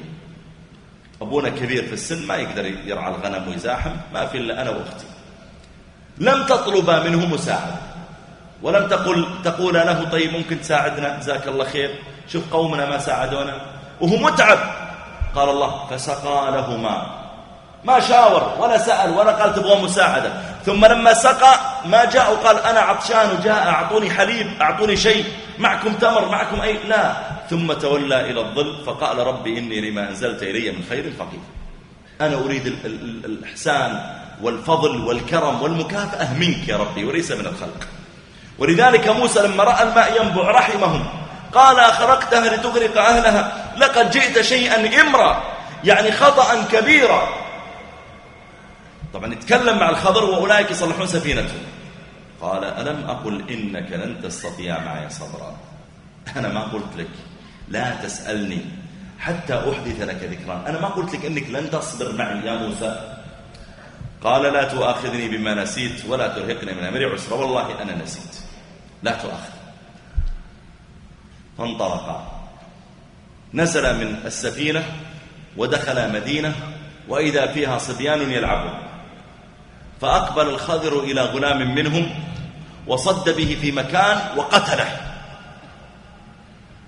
أبونا كبير في السن ما يقدر يرعى الغنم ويزاحم ما في إلا أنا وأختي. لم تطلبا منه مساعدة ولم تقل تقول له طيب ممكن تساعدنا؟ جزاك الله خير. شوف قومنا ما ساعدونا. وهو متعب. قال الله فسقى لهما. ما شاور ولا سأل ولا قال تبغى مساعدة. ثم لما سقى ما جاء وقال أنا عطشان وجاء أعطوني حليب أعطوني شيء معكم تمر معكم أي. لا. ثم تولى إلى الظل فقال ربي إني لما أنزلت إلي من خير فقير. أنا أريد الإحسان والفضل والكرم والمكافأة منك يا ربي وليس من الخلق. ولذلك موسى لما رأى الماء ينبع رحمهم قال أخرقتها لتغرق أهلها لقد جئت شيئا إمرا يعني خطأ كبيرا. طبعا يتكلم مع الخضر وأولئك يصلحون سفينتهم. قال ألم أقل إنك لن تستطيع معي صبرا؟ أنا ما قلت لك لا تسألني حتى أحدث لك ذكرا. أنا ما قلت لك إنك لن تصبر معي يا موسى. قال لا تؤاخذني بما نسيت ولا ترهقني من أمري. عسرا والله أنا نسيت. لا تؤاخذ فانطلقا. نزل من السفينة ودخل مدينة وإذا فيها صبيان يلعبون. فأقبل الخضر إلى غلام منهم وصد به في مكان وقتله.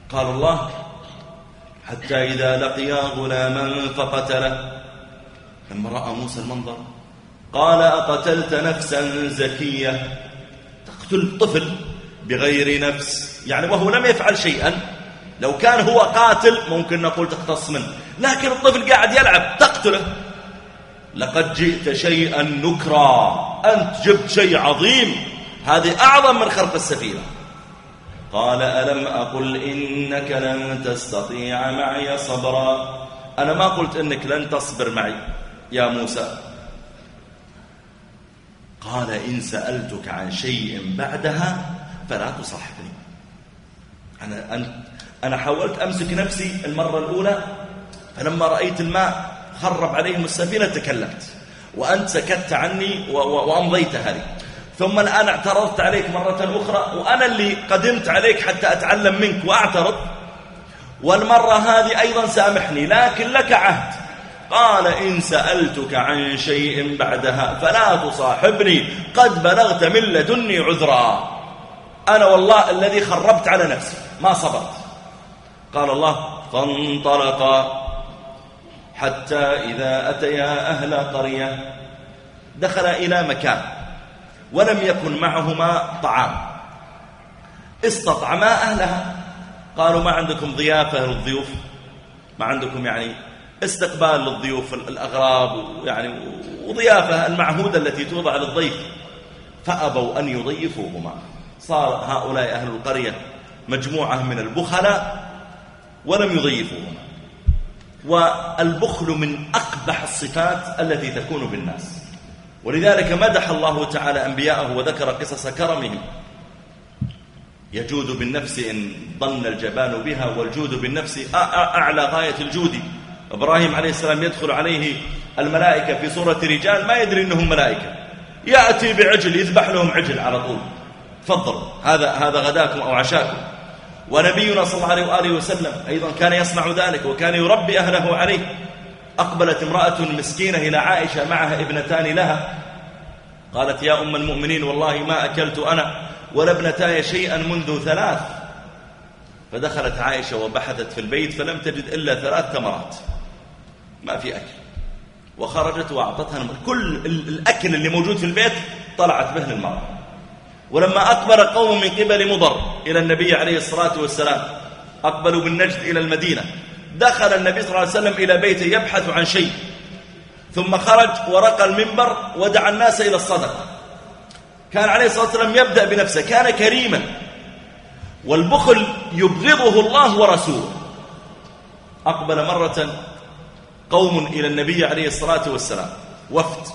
قال الله حتى إذا لقيا غلاما فقتله. لما رأى موسى المنظر قال أقتلت نفسا زكية. تقتل طفل بغير نفس. يعني وهو لم يفعل شيئا. لو كان هو قاتل ممكن نقول تقتص منه. لكن الطفل قاعد يلعب تقتله. لقد جئت شيئا نكرا. أنت جبت شيء عظيم. هذه أعظم من خرق السفينة. قال ألم أقل إنك لن تستطيع معي صبرا؟ أنا ما قلت إنك لن تصبر معي يا موسى. قال إن سألتك عن شيء بعدها فلا تصاحبني. أنا, أنا حاولت أمسك نفسي المرة الأولى فلما رأيت الماء خرب عليهم السفينة تكلمت وأنت سكت عني وأمضيتها لي. ثم الآن اعترضت عليك مرة أخرى وأنا اللي قدمت عليك حتى أتعلم منك وأعترض. والمرة هذه أيضا سأمحني لكن لك عهد. قال إن سألتك عن شيء بعدها فلا تصاحبني. قد بلغت من لدني عذرا. أنا والله الذي خربت على نفسي. ما صبرت. قال الله فانطلقا حتى إذا أتيا أهل قرية دخل إلى مكان ولم يكن معهما طعام. استطعما أهلها. قالوا ما عندكم ضيافة للضيوف؟ ما عندكم يعني استقبال للضيوف الأغراب يعني وضيافة المعهودة التي توضع للضيف فأبوا أن يضيفوهما. صار هؤلاء أهل القرية مجموعة من البخلاء ولم يضيفوهما. والبخل من أقبح الصفات التي تكون بالناس. ولذلك مدح الله تعالى أنبياءه وذكر قصص كرمهم. يجود بالنفس إن ظن الجبان بها والجود بالنفس أعلى غاية الجود. إبراهيم عليه السلام يدخل عليه الملائكة في صورة رجال ما يدري أنهم ملائكة. يأتي بعجل يذبح لهم عجل على طول. تفضلوا. هذا هذا غداكم أو عشاكم. ونبينا صلى الله عليه وآله وسلم أيضا كان يصنع ذلك وكان يربي أهله عليه. أقبلت امرأة مسكينة إلى عائشة معها ابنتان لها. قالت يا أم المؤمنين والله ما أكلت أنا ولا ابنتاي شيئا منذ ثلاث. فدخلت عائشة وبحثت في البيت فلم تجد إلا ثلاث تمرات. ما في أكل. وخرجت وأعطتها كل الأكل اللي موجود في البيت طلعت به للمرأة. ولما أقبل قوم من قبل مضر إلى النبي عليه الصلاة والسلام أقبلوا بالنجد إلى المدينة. دخل النبي صلى الله عليه وسلم إلى بيته يبحث عن شيء. ثم خرج ورقى المنبر ودعا الناس إلى الصدقة. كان عليه الصلاة والسلام يبدأ بنفسه كان كريما. والبخل يبغضه الله ورسوله. أقبل مرة قوم إلى النبي عليه الصلاة والسلام. وفد.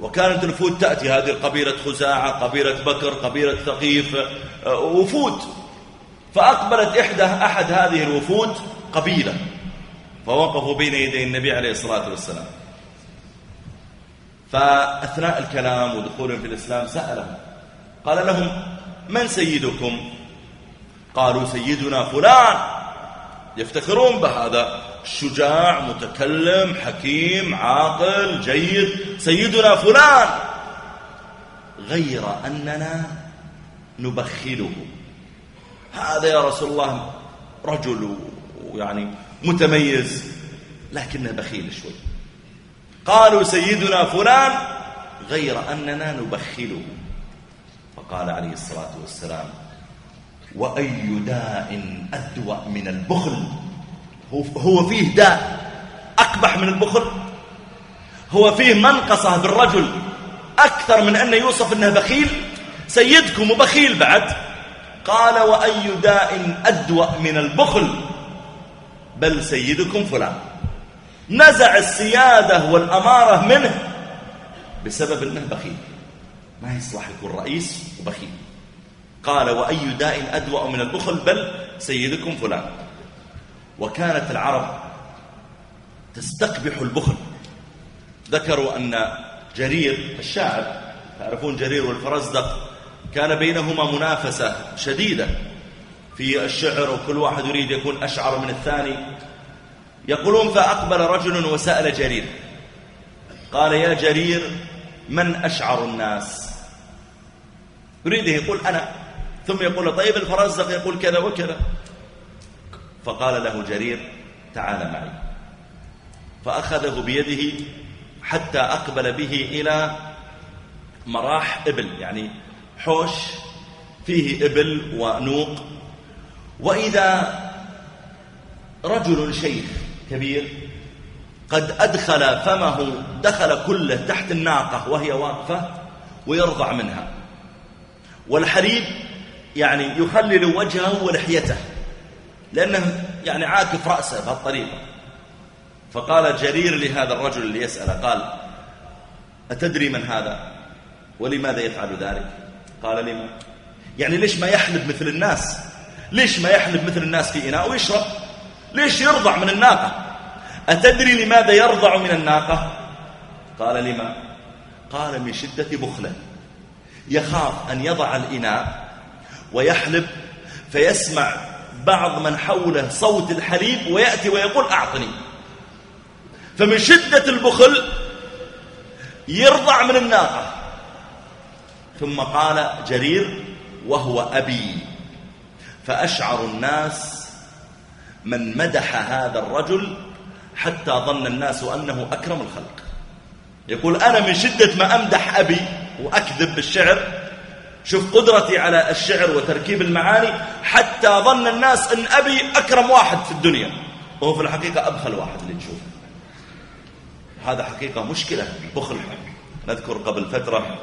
وكانت الوفود تأتي. هذه قبيلة خزاعة قبيلة بكر قبيلة ثقيف آه، وفود فأقبلت إحدى أحد هذه الوفود قبيلة. فوقفوا بين يدي النبي عليه الصلاة والسلام. فأثناء الكلام ودخولهم في الإسلام سألهم. قال لهم من سيدكم؟ قالوا سيدنا فلان. يفتخرون بهذا. شجاع متكلم حكيم عاقل جيد سيدنا فلان. غير أننا نبخله. هذا يا رسول الله رجل يعني متميز لكنه بخيل شوي. قالوا سيدنا فلان غير أننا نبخله. فقال عليه الصلاة والسلام وأي داء أدوأ من البخل؟ هو فيه داء أقبح من البخل. هو فيه منقصة بالرجل أكثر من أن يوصف أنه بخيل. سيدكم وبخيل بعد. قال وأي داء أدوأ من البخل؟ بل سيدكم فلان. نزع السيادة والأمارة منه بسبب أنه بخيل. ما يصلح يكون رئيس وبخيل. قال وأي داء أدوأ من البخل؟ بل سيدكم فلان. وكانت العرب تستقبح البخل. ذكروا أن جرير الشاعر تعرفون جرير والفرزدق كان بينهما منافسة شديدة في الشعر وكل واحد يريد يكون أشعر من الثاني. يقولون فأقبل رجل وسأل جرير. قال يا جرير من أشعر الناس؟ يريد يقول أنا ثم يقول طيب الفرزدق يقول كذا وكذا. فقال له جرير تعال معي. فأخذه بيده حتى أقبل به إلى مراح إبل يعني حوش فيه إبل ونوق. وإذا رجل شيخ كبير قد أدخل فمه دخل كله تحت الناقة وهي واقفة ويرضع منها. والحليب يعني يخلل وجهه ولحيته. لأنه يعني عاكف رأسه بهالطريقة فقال جرير لهذا الرجل اللي يسأله قال أتدري من هذا؟ ولماذا يفعل ذلك؟ قال لما يعني ليش ما يحلب مثل الناس؟ ليش ما يحلب مثل الناس في إناء ويشرب؟ ليش يرضع من الناقة؟ أتدري لماذا يرضع من الناقة؟ قال لما؟ قال من شدة بخله. يخاف أن يضع الإناء ويحلب فيسمع بعض من حوله صوت الحليب ويأتي ويقول أعطني. فمن شدة البخل يرضع من الناقة. ثم قال جرير وهو أبي. فأشعر الناس من مدح هذا الرجل حتى ظن الناس أنه أكرم الخلق. يقول أنا من شدة ما أمدح أبي وأكذب بالشعر شوف قدرتي على الشعر وتركيب المعاني حتى ظن الناس أن أبي أكرم واحد في الدنيا. وهو في الحقيقة أبخل واحد اللي تشوفه هذا حقيقة مشكلة بخل. نذكر قبل فترة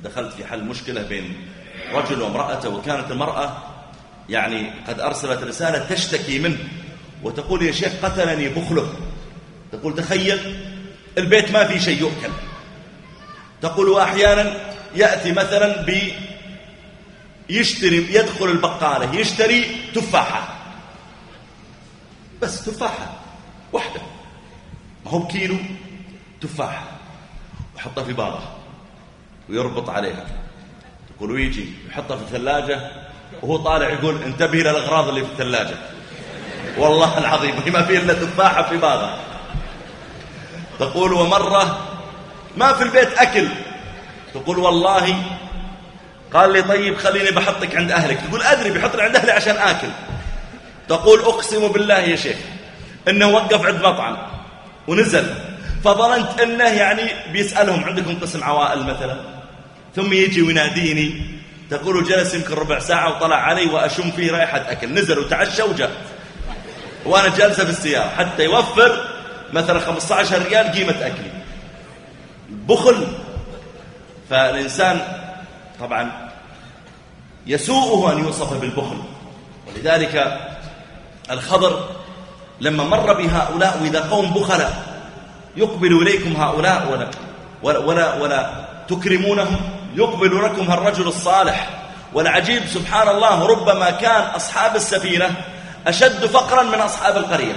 دخلت في حل مشكلة بين رجل وامرأته وكانت المرأة يعني قد أرسلت رسالة تشتكي منه وتقول يا شيخ قتلني بخله. تقول تخيل البيت ما في شيء يؤكل. تقول وأحيانا يأتي مثلا ب يشتري يدخل البقالة يشتري تفاحة. بس تفاحة واحدة. ما هو بكيلو تفاحة. وحطها في باغة ويربط عليها. تقول ويجي يحطها في الثلاجة وهو طالع يقول انتبه للأغراض اللي في الثلاجة. والله العظيم ما في إلا تفاحة في باغة تقول ومرة ما في البيت أكل. تقول والله قال لي طيب خليني بحطك عند أهلك. تقول أدري بيحطني عند أهلي عشان آكل. تقول أقسم بالله يا شيخ إنه وقف عند مطعم ونزل. فظننت إنه يعني بيسألهم عندكم قسم عوائل مثلا. ثم يجي ويناديني. تقول جلس يمكن ربع ساعة وطلع علي وأشم فيه رائحة أكل. نزل وتعشى وجاء. وأنا جالسة في السيارة. حتى يوفر مثلا 15 ريال قيمة أكلي. بخل فالإنسان طبعا يسوءه أن يوصف بالبخل. ولذلك الخضر لما مر بهؤلاء وإذا قوم بخلاء يقبل إليكم هؤلاء ولا, ولا, ولا, ولا تكرمونهم يقبل لكم الرجل الصالح والعجيب. سبحان الله ربما كان أصحاب السفينة أشد فقرا من أصحاب القرية.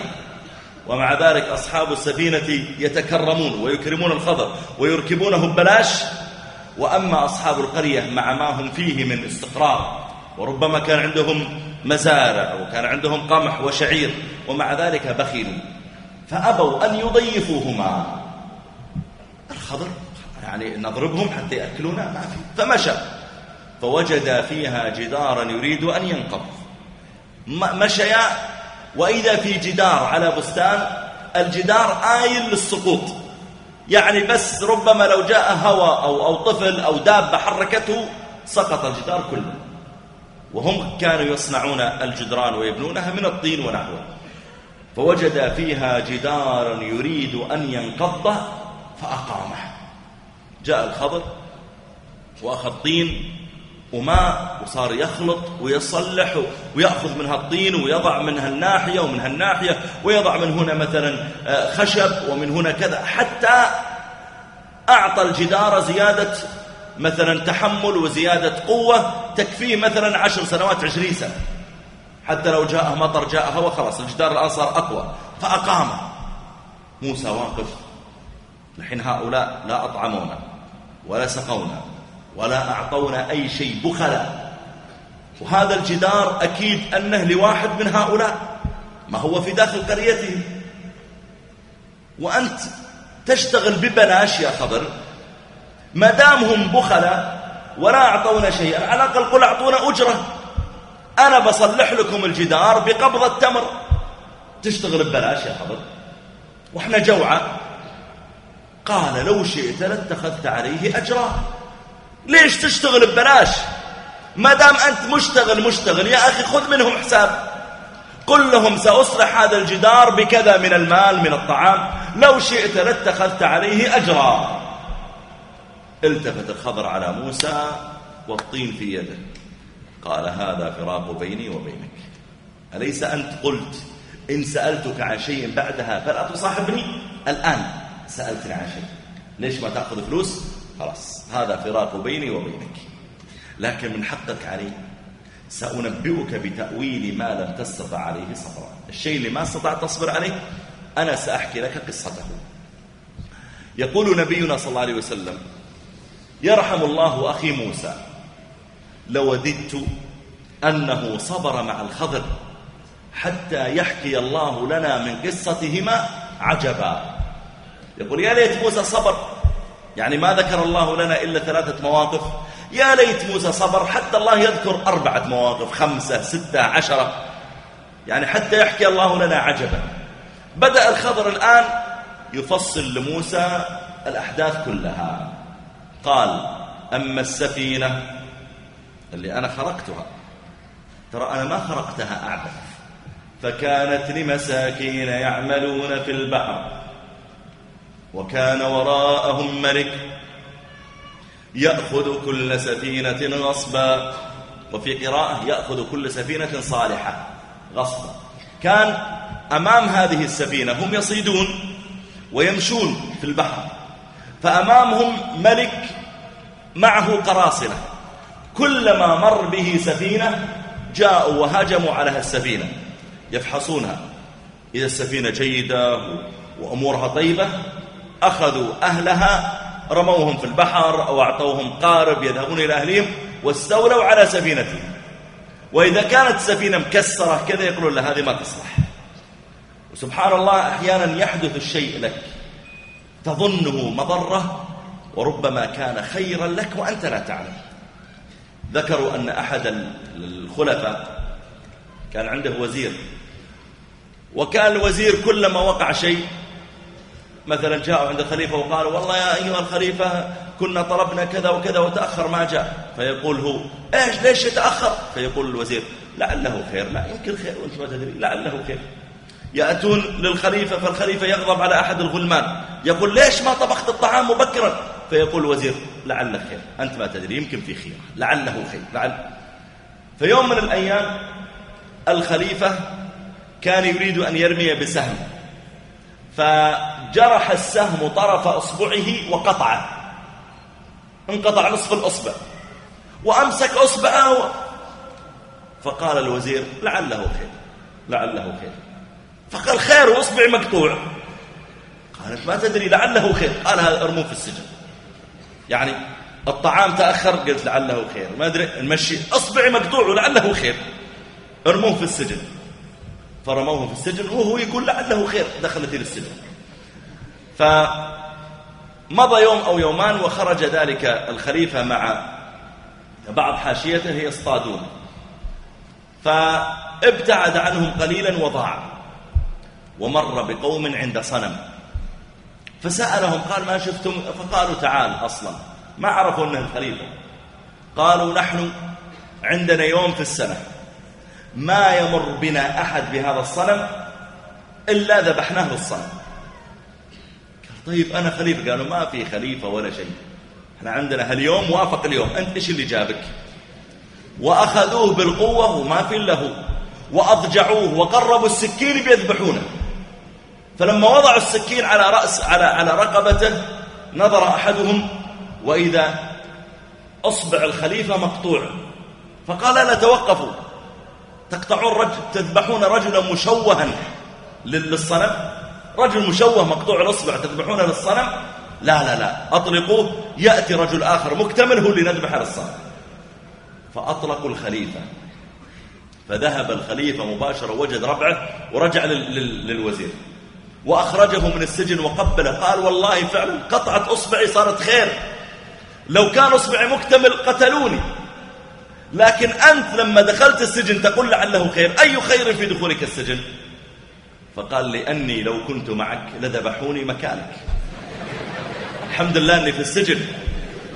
ومع ذلك أصحاب السفينة يتكرمون ويكرمون الخضر ويركبونه ببلاش وأما أصحاب القرية مع ما هم فيه من استقرار وربما كان عندهم مزارع وكان عندهم قمح وشعير ومع ذلك بخيلوا فأبوا أن يضيفوهما. الخضر يعني نضربهم حتى يأكلونا ما في. فمشى فوجد فيها جدارا يريد أن ينقض. مشيا وإذا في جدار على بستان الجدار آيل للسقوط. يعني بس ربما لو جاء هوى أو, أو طفل أو دابة حركته سقط الجدار كله. وهم كانوا يصنعون الجدران ويبنونها من الطين ونحوه. فوجد فيها جدارا يريد أن ينقض فأقامه. جاء الخضر وأخذ طين وماء وصار يخلط ويصلح ويأخذ منها الطين ويضع منها الناحية ومن هالناحية ويضع من هنا مثلا آه، خشب ومن هنا كذا حتى أعطى الجدار زيادة مثلا تحمل وزيادة قوة تكفيه مثلا عشر سنوات عشرين سنة. حتى لو جاء مطر جاء هواء خلاص الجدار الآن صار أقوى. فأقام. موسى واقف. الحين هؤلاء لا أطعمونا ولا سقونا. ولا أعطونا أي شيء بخلا. وهذا الجدار أكيد أنه لواحد من هؤلاء. ما هو في داخل قريته وأنت تشتغل ببلاش يا خضر. ما دامهم بخلا ولا أعطونا شيئا. على الأقل قل أعطونا أجرة. أنا بصلح لكم الجدار بقبضة تمر تشتغل ببلاش يا خضر. وإحنا جوعة. قال لو شئت لاتخذت عليه أجرا. ليش تشتغل ببلاش؟ ما دام أنت مشتغل مشتغل. يا أخي خذ منهم حساب. قل لهم سأصلح هذا الجدار بكذا من المال من الطعام. لو شئت لاتخذت عليه أجرا. التفت الخضر على موسى والطين في يده. قال هذا فراق بيني وبينك. أليس أنت؟ قلت إن سألتك عن شيء بعدها فلا تصاحبني. الآن سألتني عن شيء. ليش ما تأخذ فلوس؟ خلاص هذا فراق بيني وبينك. لكن من حقك علي سأنبئك بتأويل ما لم تستطع عليه صبرا. الشيء اللي ما استطعت تصبر عليه أنا سأحكي لك قصته. يقول نبينا صلى الله عليه وسلم يرحم الله أخي موسى لوددت أنه صبر مع الخضر حتى يحكي الله لنا من قصتهما عجبا. يقول يا ليت موسى صبر. يعني ما ذكر الله لنا إلا ثلاثة مواقف. يا ليت موسى صبر حتى الله يذكر أربعة مواقف خمسة ستة عشرة. يعني حتى يحكي الله لنا عجبا. بدأ الخضر الآن يفصل لموسى الأحداث كلها. قال أما السفينة اللي أنا خرقتها. ترى أنا ما خرقتها أعبث. فكانت لمساكين يعملون في البحر. وكان وراءهم ملك يأخذ كل سفينة غصبا وفي قراءة يأخذ كل سفينة صالحة غصبا. كان أمام هذه السفينة هم يصيدون ويمشون في البحر فأمامهم ملك معه قراصنة. كلما مر به سفينة جاءوا وهاجموا على السفينة يفحصونها. إذا السفينة جيدة وأمورها طيبة أخذوا أهلها رموهم في البحر أو أعطوهم قارب يذهبون إلى أهلهم واستولوا على سفينتهم. وإذا كانت سفينة مكسرة كذا يقولون لها هذه ما تصلح. وسبحان الله أحيانا يحدث الشيء لك. تظنه مضرة وربما كان خيرا لك وأنت لا تعلم. ذكروا أن أحد الخلفاء كان عنده وزير. وكان الوزير كلما وقع شيء مثلا جاءوا عند الخليفة وقالوا والله يا أيها الخليفة كنا طلبنا كذا وكذا وتأخر ما جاء. فيقول هو إيش ليش يتأخر؟ فيقول الوزير لعله خير لا يمكن خير وانت ما تدري لعله خير. يأتون للخليفة فالخليفة يغضب على أحد الغلمان. يقول ليش ما طبخت الطعام مبكرا؟ فيقول الوزير لعله خير. أنت ما تدري يمكن في خير لعله خير لعل. في يوم من الأيام الخليفة كان يريد أن يرمي بسهم. فجرح السهم طرف أصبعه وقطعه انقطع نصف الأصبع. وأمسك أصبعه فقال الوزير لعله خير لعله خير. فقال خير وأصبعي مقطوع. قالت ما تدري لعله خير. قال ارموه في السجن. يعني الطعام تأخر قلت لعله خير. ما أدري المشي أصبعي مقطوع ولعله خير. ارموه في السجن. فرموه في السجن وهو يقول لعله خير دخلت إلى السجن. فمضى يوم أو يومان وخرج ذلك الخليفة مع بعض حاشيته يصطادون فابتعد عنهم قليلا وضاع. ومر بقوم عند صنم. فسألهم قال ما شفتم؟ فقالوا تعال أصلا. ما عرفوا أنه الخليفة. قالوا نحن عندنا يوم في السنة. ما يمر بنا أحد بهذا الصنم إلا ذبحناه للصنم قال طيب أنا خليفة؟ قالوا ما في خليفة ولا شيء. إحنا عندنا هاليوم وافق اليوم. أنت إيش اللي جابك؟ وأخذوه بالقوة وما في إلا هو. وأضجعوه وقربوا السكين بيذبحونه. فلما وضعوا السكين على رأس على على رقبته نظر أحدهم وإذا أصبع الخليفة مقطوع. فقال لا توقفوا تقطعون رجل تذبحون رجلا مشوها للصنم؟ رجل مشوه مقطوع الأصبع تذبحونه للصنم؟ لا لا لا. أطلقوه يأتي رجل آخر مكتمل هو اللي نذبح للصنم فأطلقوا الخليفة. فذهب الخليفة مباشرة وجد ربعه ورجع للوزير. وأخرجه من السجن وقبله. قال والله فعلا قطعت أصبعي صارت خير. لو كان أصبعي مكتمل قتلوني. لكن أنت لما دخلت السجن تقول لعله خير أي خير في دخولك السجن؟ فقال لأني لو كنت معك لذبحوني مكانك. الحمد لله أني في السجن.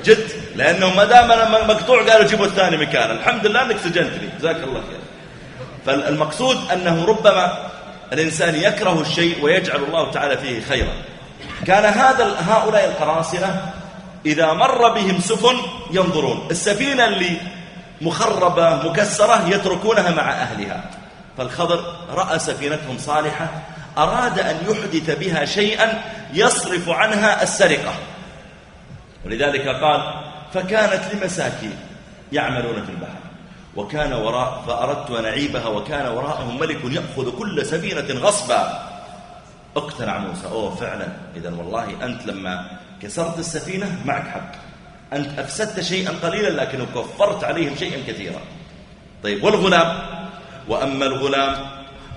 جد لأنه ما دام أنا مقطوع قالوا جيبوا الثاني مكان. الحمد لله أنك سجنتني جزاك الله خير. فالمقصود أنه ربما الإنسان يكره الشيء ويجعل الله تعالى فيه خيرا. كان هذا هؤلاء القراصنة إذا مر بهم سفن ينظرون. السفينة اللي مخربة مكسرة يتركونها مع أهلها. فالخضر رأى سفينتهم صالحة أراد أن يحدث بها شيئا يصرف عنها السرقة. ولذلك قال فكانت لمساكين يعملون في البحر. وكان وراء فأردت أن أعيبها وكان وراءهم ملك يأخذ كل سفينة غصبا. اقتنع موسى أوه فعلا. إذا والله أنت لما كسرت السفينة معك حق. أنت أفسدت شيئا قليلا لكن كفرت عليهم شيئا كثيرا. طيب والغلام؟ وأما الغلام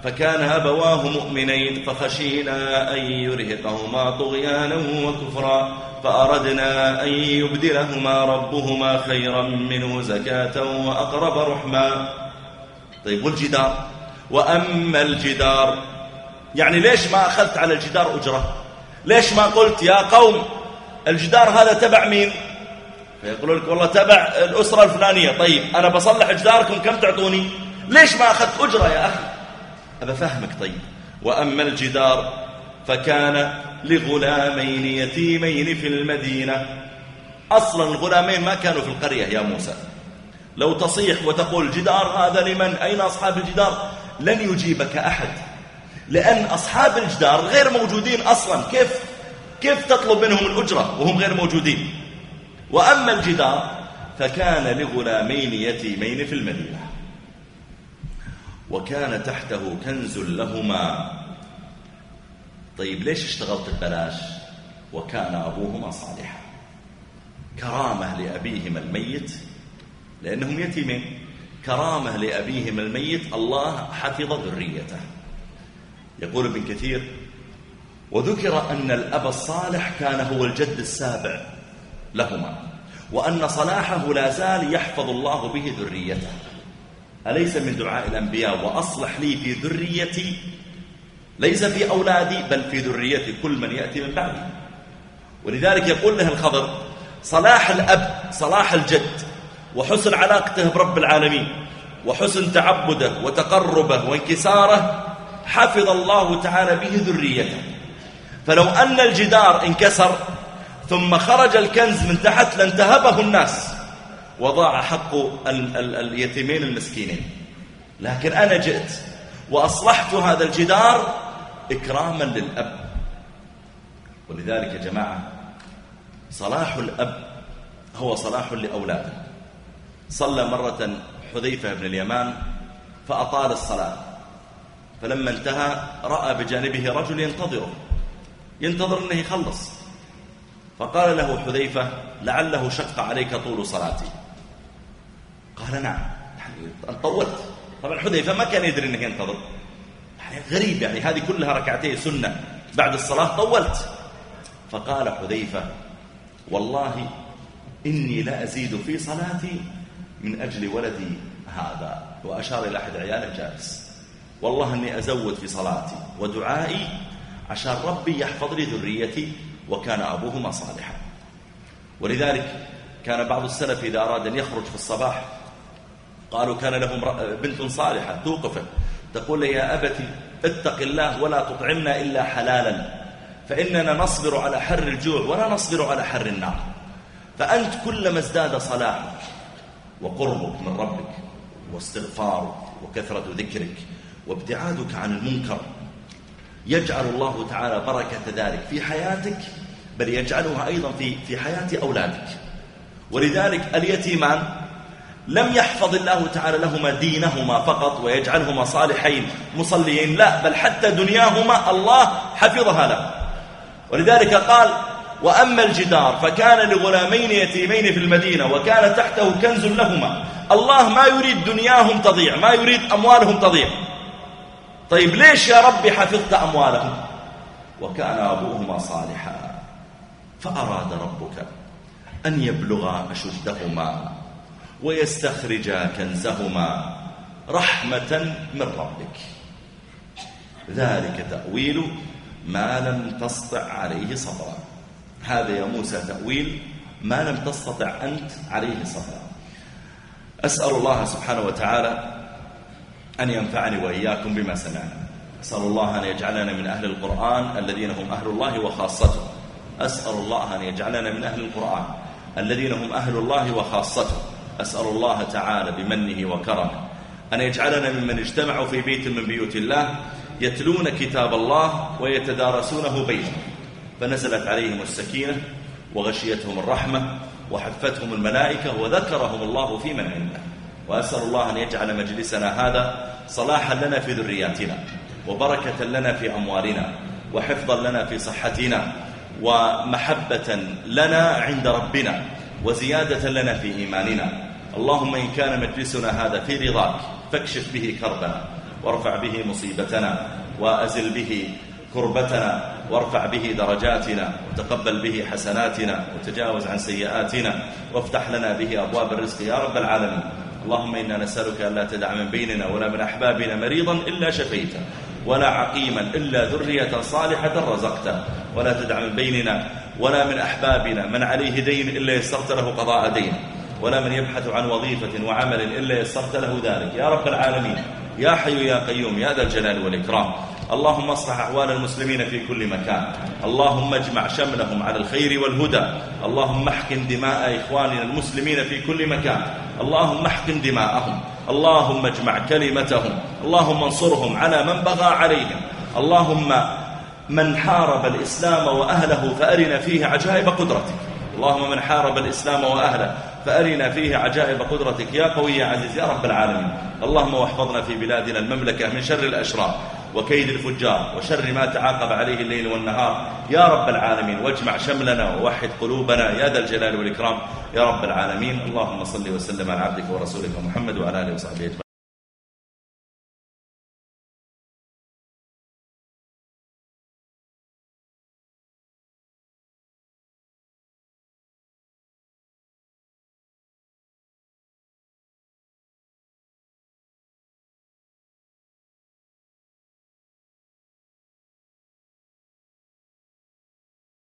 فكان أبواه مؤمنين فخشينا أن يرهقهما طغيانا وكفرا فأردنا أن يبدلهما ربهما خيرا منه زكاة وأقرب رحما. طيب والجدار؟ وأما الجدار يعني ليش ما أخذت على الجدار أجرة؟ ليش ما قلت يا قوم الجدار هذا تبع مين؟ فيقولوا لك والله تبع الأسرة الفلانية. طيب أنا بصلح جداركم كم تعطوني؟ ليش ما أخذت أجرة يا أخي؟ أبا فهمك طيب. وأما الجدار فكان لغلامين يتيمين في المدينة. أصلا الغلامين ما كانوا في القرية يا موسى. لو تصيح وتقول الجدار هذا لمن؟ أين أصحاب الجدار؟ لن يجيبك أحد لأن أصحاب الجدار غير موجودين أصلا. كيف؟ كيف تطلب منهم الأجرة وهم غير موجودين؟ وأما الجدار فكان لغلامين يتيمين في المدينة. وكان تحته كنز لهما. طيب ليش اشتغلت ببلاش وكان أبوهما صالحا. كرامة لأبيهما الميت لأنهم يتيمين. كرامة لأبيهما الميت الله حفظ ذريته. يقول ابن كثير وذكر أن الأب الصالح كان هو الجد السابع. لهما وأن صلاحه لا زال يحفظ الله به ذريته. أليس من دعاء الأنبياء؟ وأصلح لي في ذريتي ليس في أولادي بل في ذريتي كل من يأتي من بعدي. ولذلك يقول له الخضر صلاح الأب صلاح الجد وحسن علاقته برب العالمين وحسن تعبده وتقربه وانكساره حفظ الله تعالى به ذريته. فلو أن الجدار انكسر ثم خرج الكنز من تحت لانتهبه الناس. وضاع حق ال ال اليتيمين المسكينين. لكن أنا جئت وأصلحت هذا الجدار إكراما للأب. ولذلك يا جماعة صلاح الأب هو صلاح لأولاده. صلى مرة حذيفة بن اليمان فأطال الصلاة. فلما انتهى رأى بجانبه رجل ينتظره. ينتظر أنه يخلص. فقال له حذيفة لعله شق عليك طول صلاتي. قال نعم. يعني طولت. طبعا حذيفة ما كان يدري أنه ينتظر. يعني غريب يعني. هذه كلها ركعتين سنة. بعد الصلاة طولت. فقال حذيفة والله إني لا أزيد في صلاتي من أجل ولدي هذا. وأشار إلى أحد عياله جالس. والله أني أزود في صلاتي ودعائي عشان ربي يحفظ لي ذريتي وكان أبوهما صالحا. ولذلك كان بعض السلف إذا أراد أن يخرج في الصباح قالوا كان لهم بنت صالحة توقفه. تقول يا أبتي اتق الله ولا تطعمنا إلا حلالا. فإننا نصبر على حر الجوع ولا نصبر على حر النار. فأنت كلما ازداد صلاحك وقربك من ربك واستغفارك وكثرة ذكرك وابتعادك عن المنكر يجعل الله تعالى بركة ذلك في حياتك بل يجعلها أيضا في في حياة أولادك. ولذلك اليتيمان لم يحفظ الله تعالى لهما دينهما فقط ويجعلهما صالحين مصليين لا بل حتى دنياهما الله حفظها له. ولذلك قال وأما الجدار فكان لغلامين يتيمين في المدينة وكان تحته كنز لهما. الله ما يريد دنياهم تضيع ما يريد أموالهم تضيع. طيب ليش يا ربي حفظت أموالهم؟ وكان أبوهما صالحا. فأراد ربك أن يبلغا أشدهما ويستخرجا كنزهما رحمة من ربك. ذلك تأويل ما لم تسطع عليه صبرا. هذا يا موسى تأويل ما لم تستطع أنت عليه صبرا. أسأل الله سبحانه وتعالى أن ينفعني وإياكم بما سمعنا. أسأل الله أن يجعلنا من أهل القرآن الذين هم أهل الله وخاصته. أسأل الله أن يجعلنا من أهل القرآن الذين هم أهل الله وخاصته. أسأل الله تعالى بمنه وكرمه. أن يجعلنا ممن اجتمعوا في بيت من بيوت الله يتلون كتاب الله ويتدارسونه بينهم. فنزلت عليهم السكينة وغشيتهم الرحمة وحفتهم الملائكة وذكرهم الله في من عنده. وأسأل الله أن يجعل مجلسنا هذا صلاحا لنا في ذرياتنا وبركة لنا في أموالنا وحفظا لنا في صحتنا ومحبة لنا عند ربنا وزيادة لنا في إيماننا. اللهم إن كان مجلسنا هذا في رضاك فاكشف به كربنا وارفع به مصيبتنا وأزل به كربتنا وارفع به درجاتنا وتقبل به حسناتنا وتجاوز عن سيئاتنا وافتح لنا به أبواب الرزق يا رب العالمين. اللهم إنا نسألك أن لا تدع من بيننا ولا من أحبابنا مريضا إلا شفيته. ولا عقيما إلا ذرية صالحة رزقته. ولا تدع من بيننا ولا من أحبابنا من عليه دين إلا يسرت له قضاء دين. ولا من يبحث عن وظيفة وعمل إلا يسرت له ذلك. يا رب العالمين يا حي يا قيوم يا ذا الجلال والإكرام. اللهم اصلح أحوال المسلمين في كل مكان. اللهم اجمع شملهم على الخير والهدى. اللهم احقن دماء إخواننا المسلمين في كل مكان. اللهم احقن دماءهم. اللهم اجمع كلمتهم اللهم انصرهم على من بغى عليهم اللهم من حارب الإسلام وأهله فأرنا فيه عجائب قدرتك. اللهم من حارب الإسلام وأهله فأرنا فيه عجائب قدرتك. يا قوي يا عزيز يا رب العالمين. اللهم واحفظنا في بلادنا المملكة من شر الأشرار. وكيد الفجار وشر ما تعاقب عليه الليل والنهار. يا رب العالمين واجمع شملنا ووحد قلوبنا. يا ذا الجلال والإكرام. يا رب العالمين. اللهم صل وسلم على عبدك ورسولك محمد وعلى آله وصحبه أجمعين.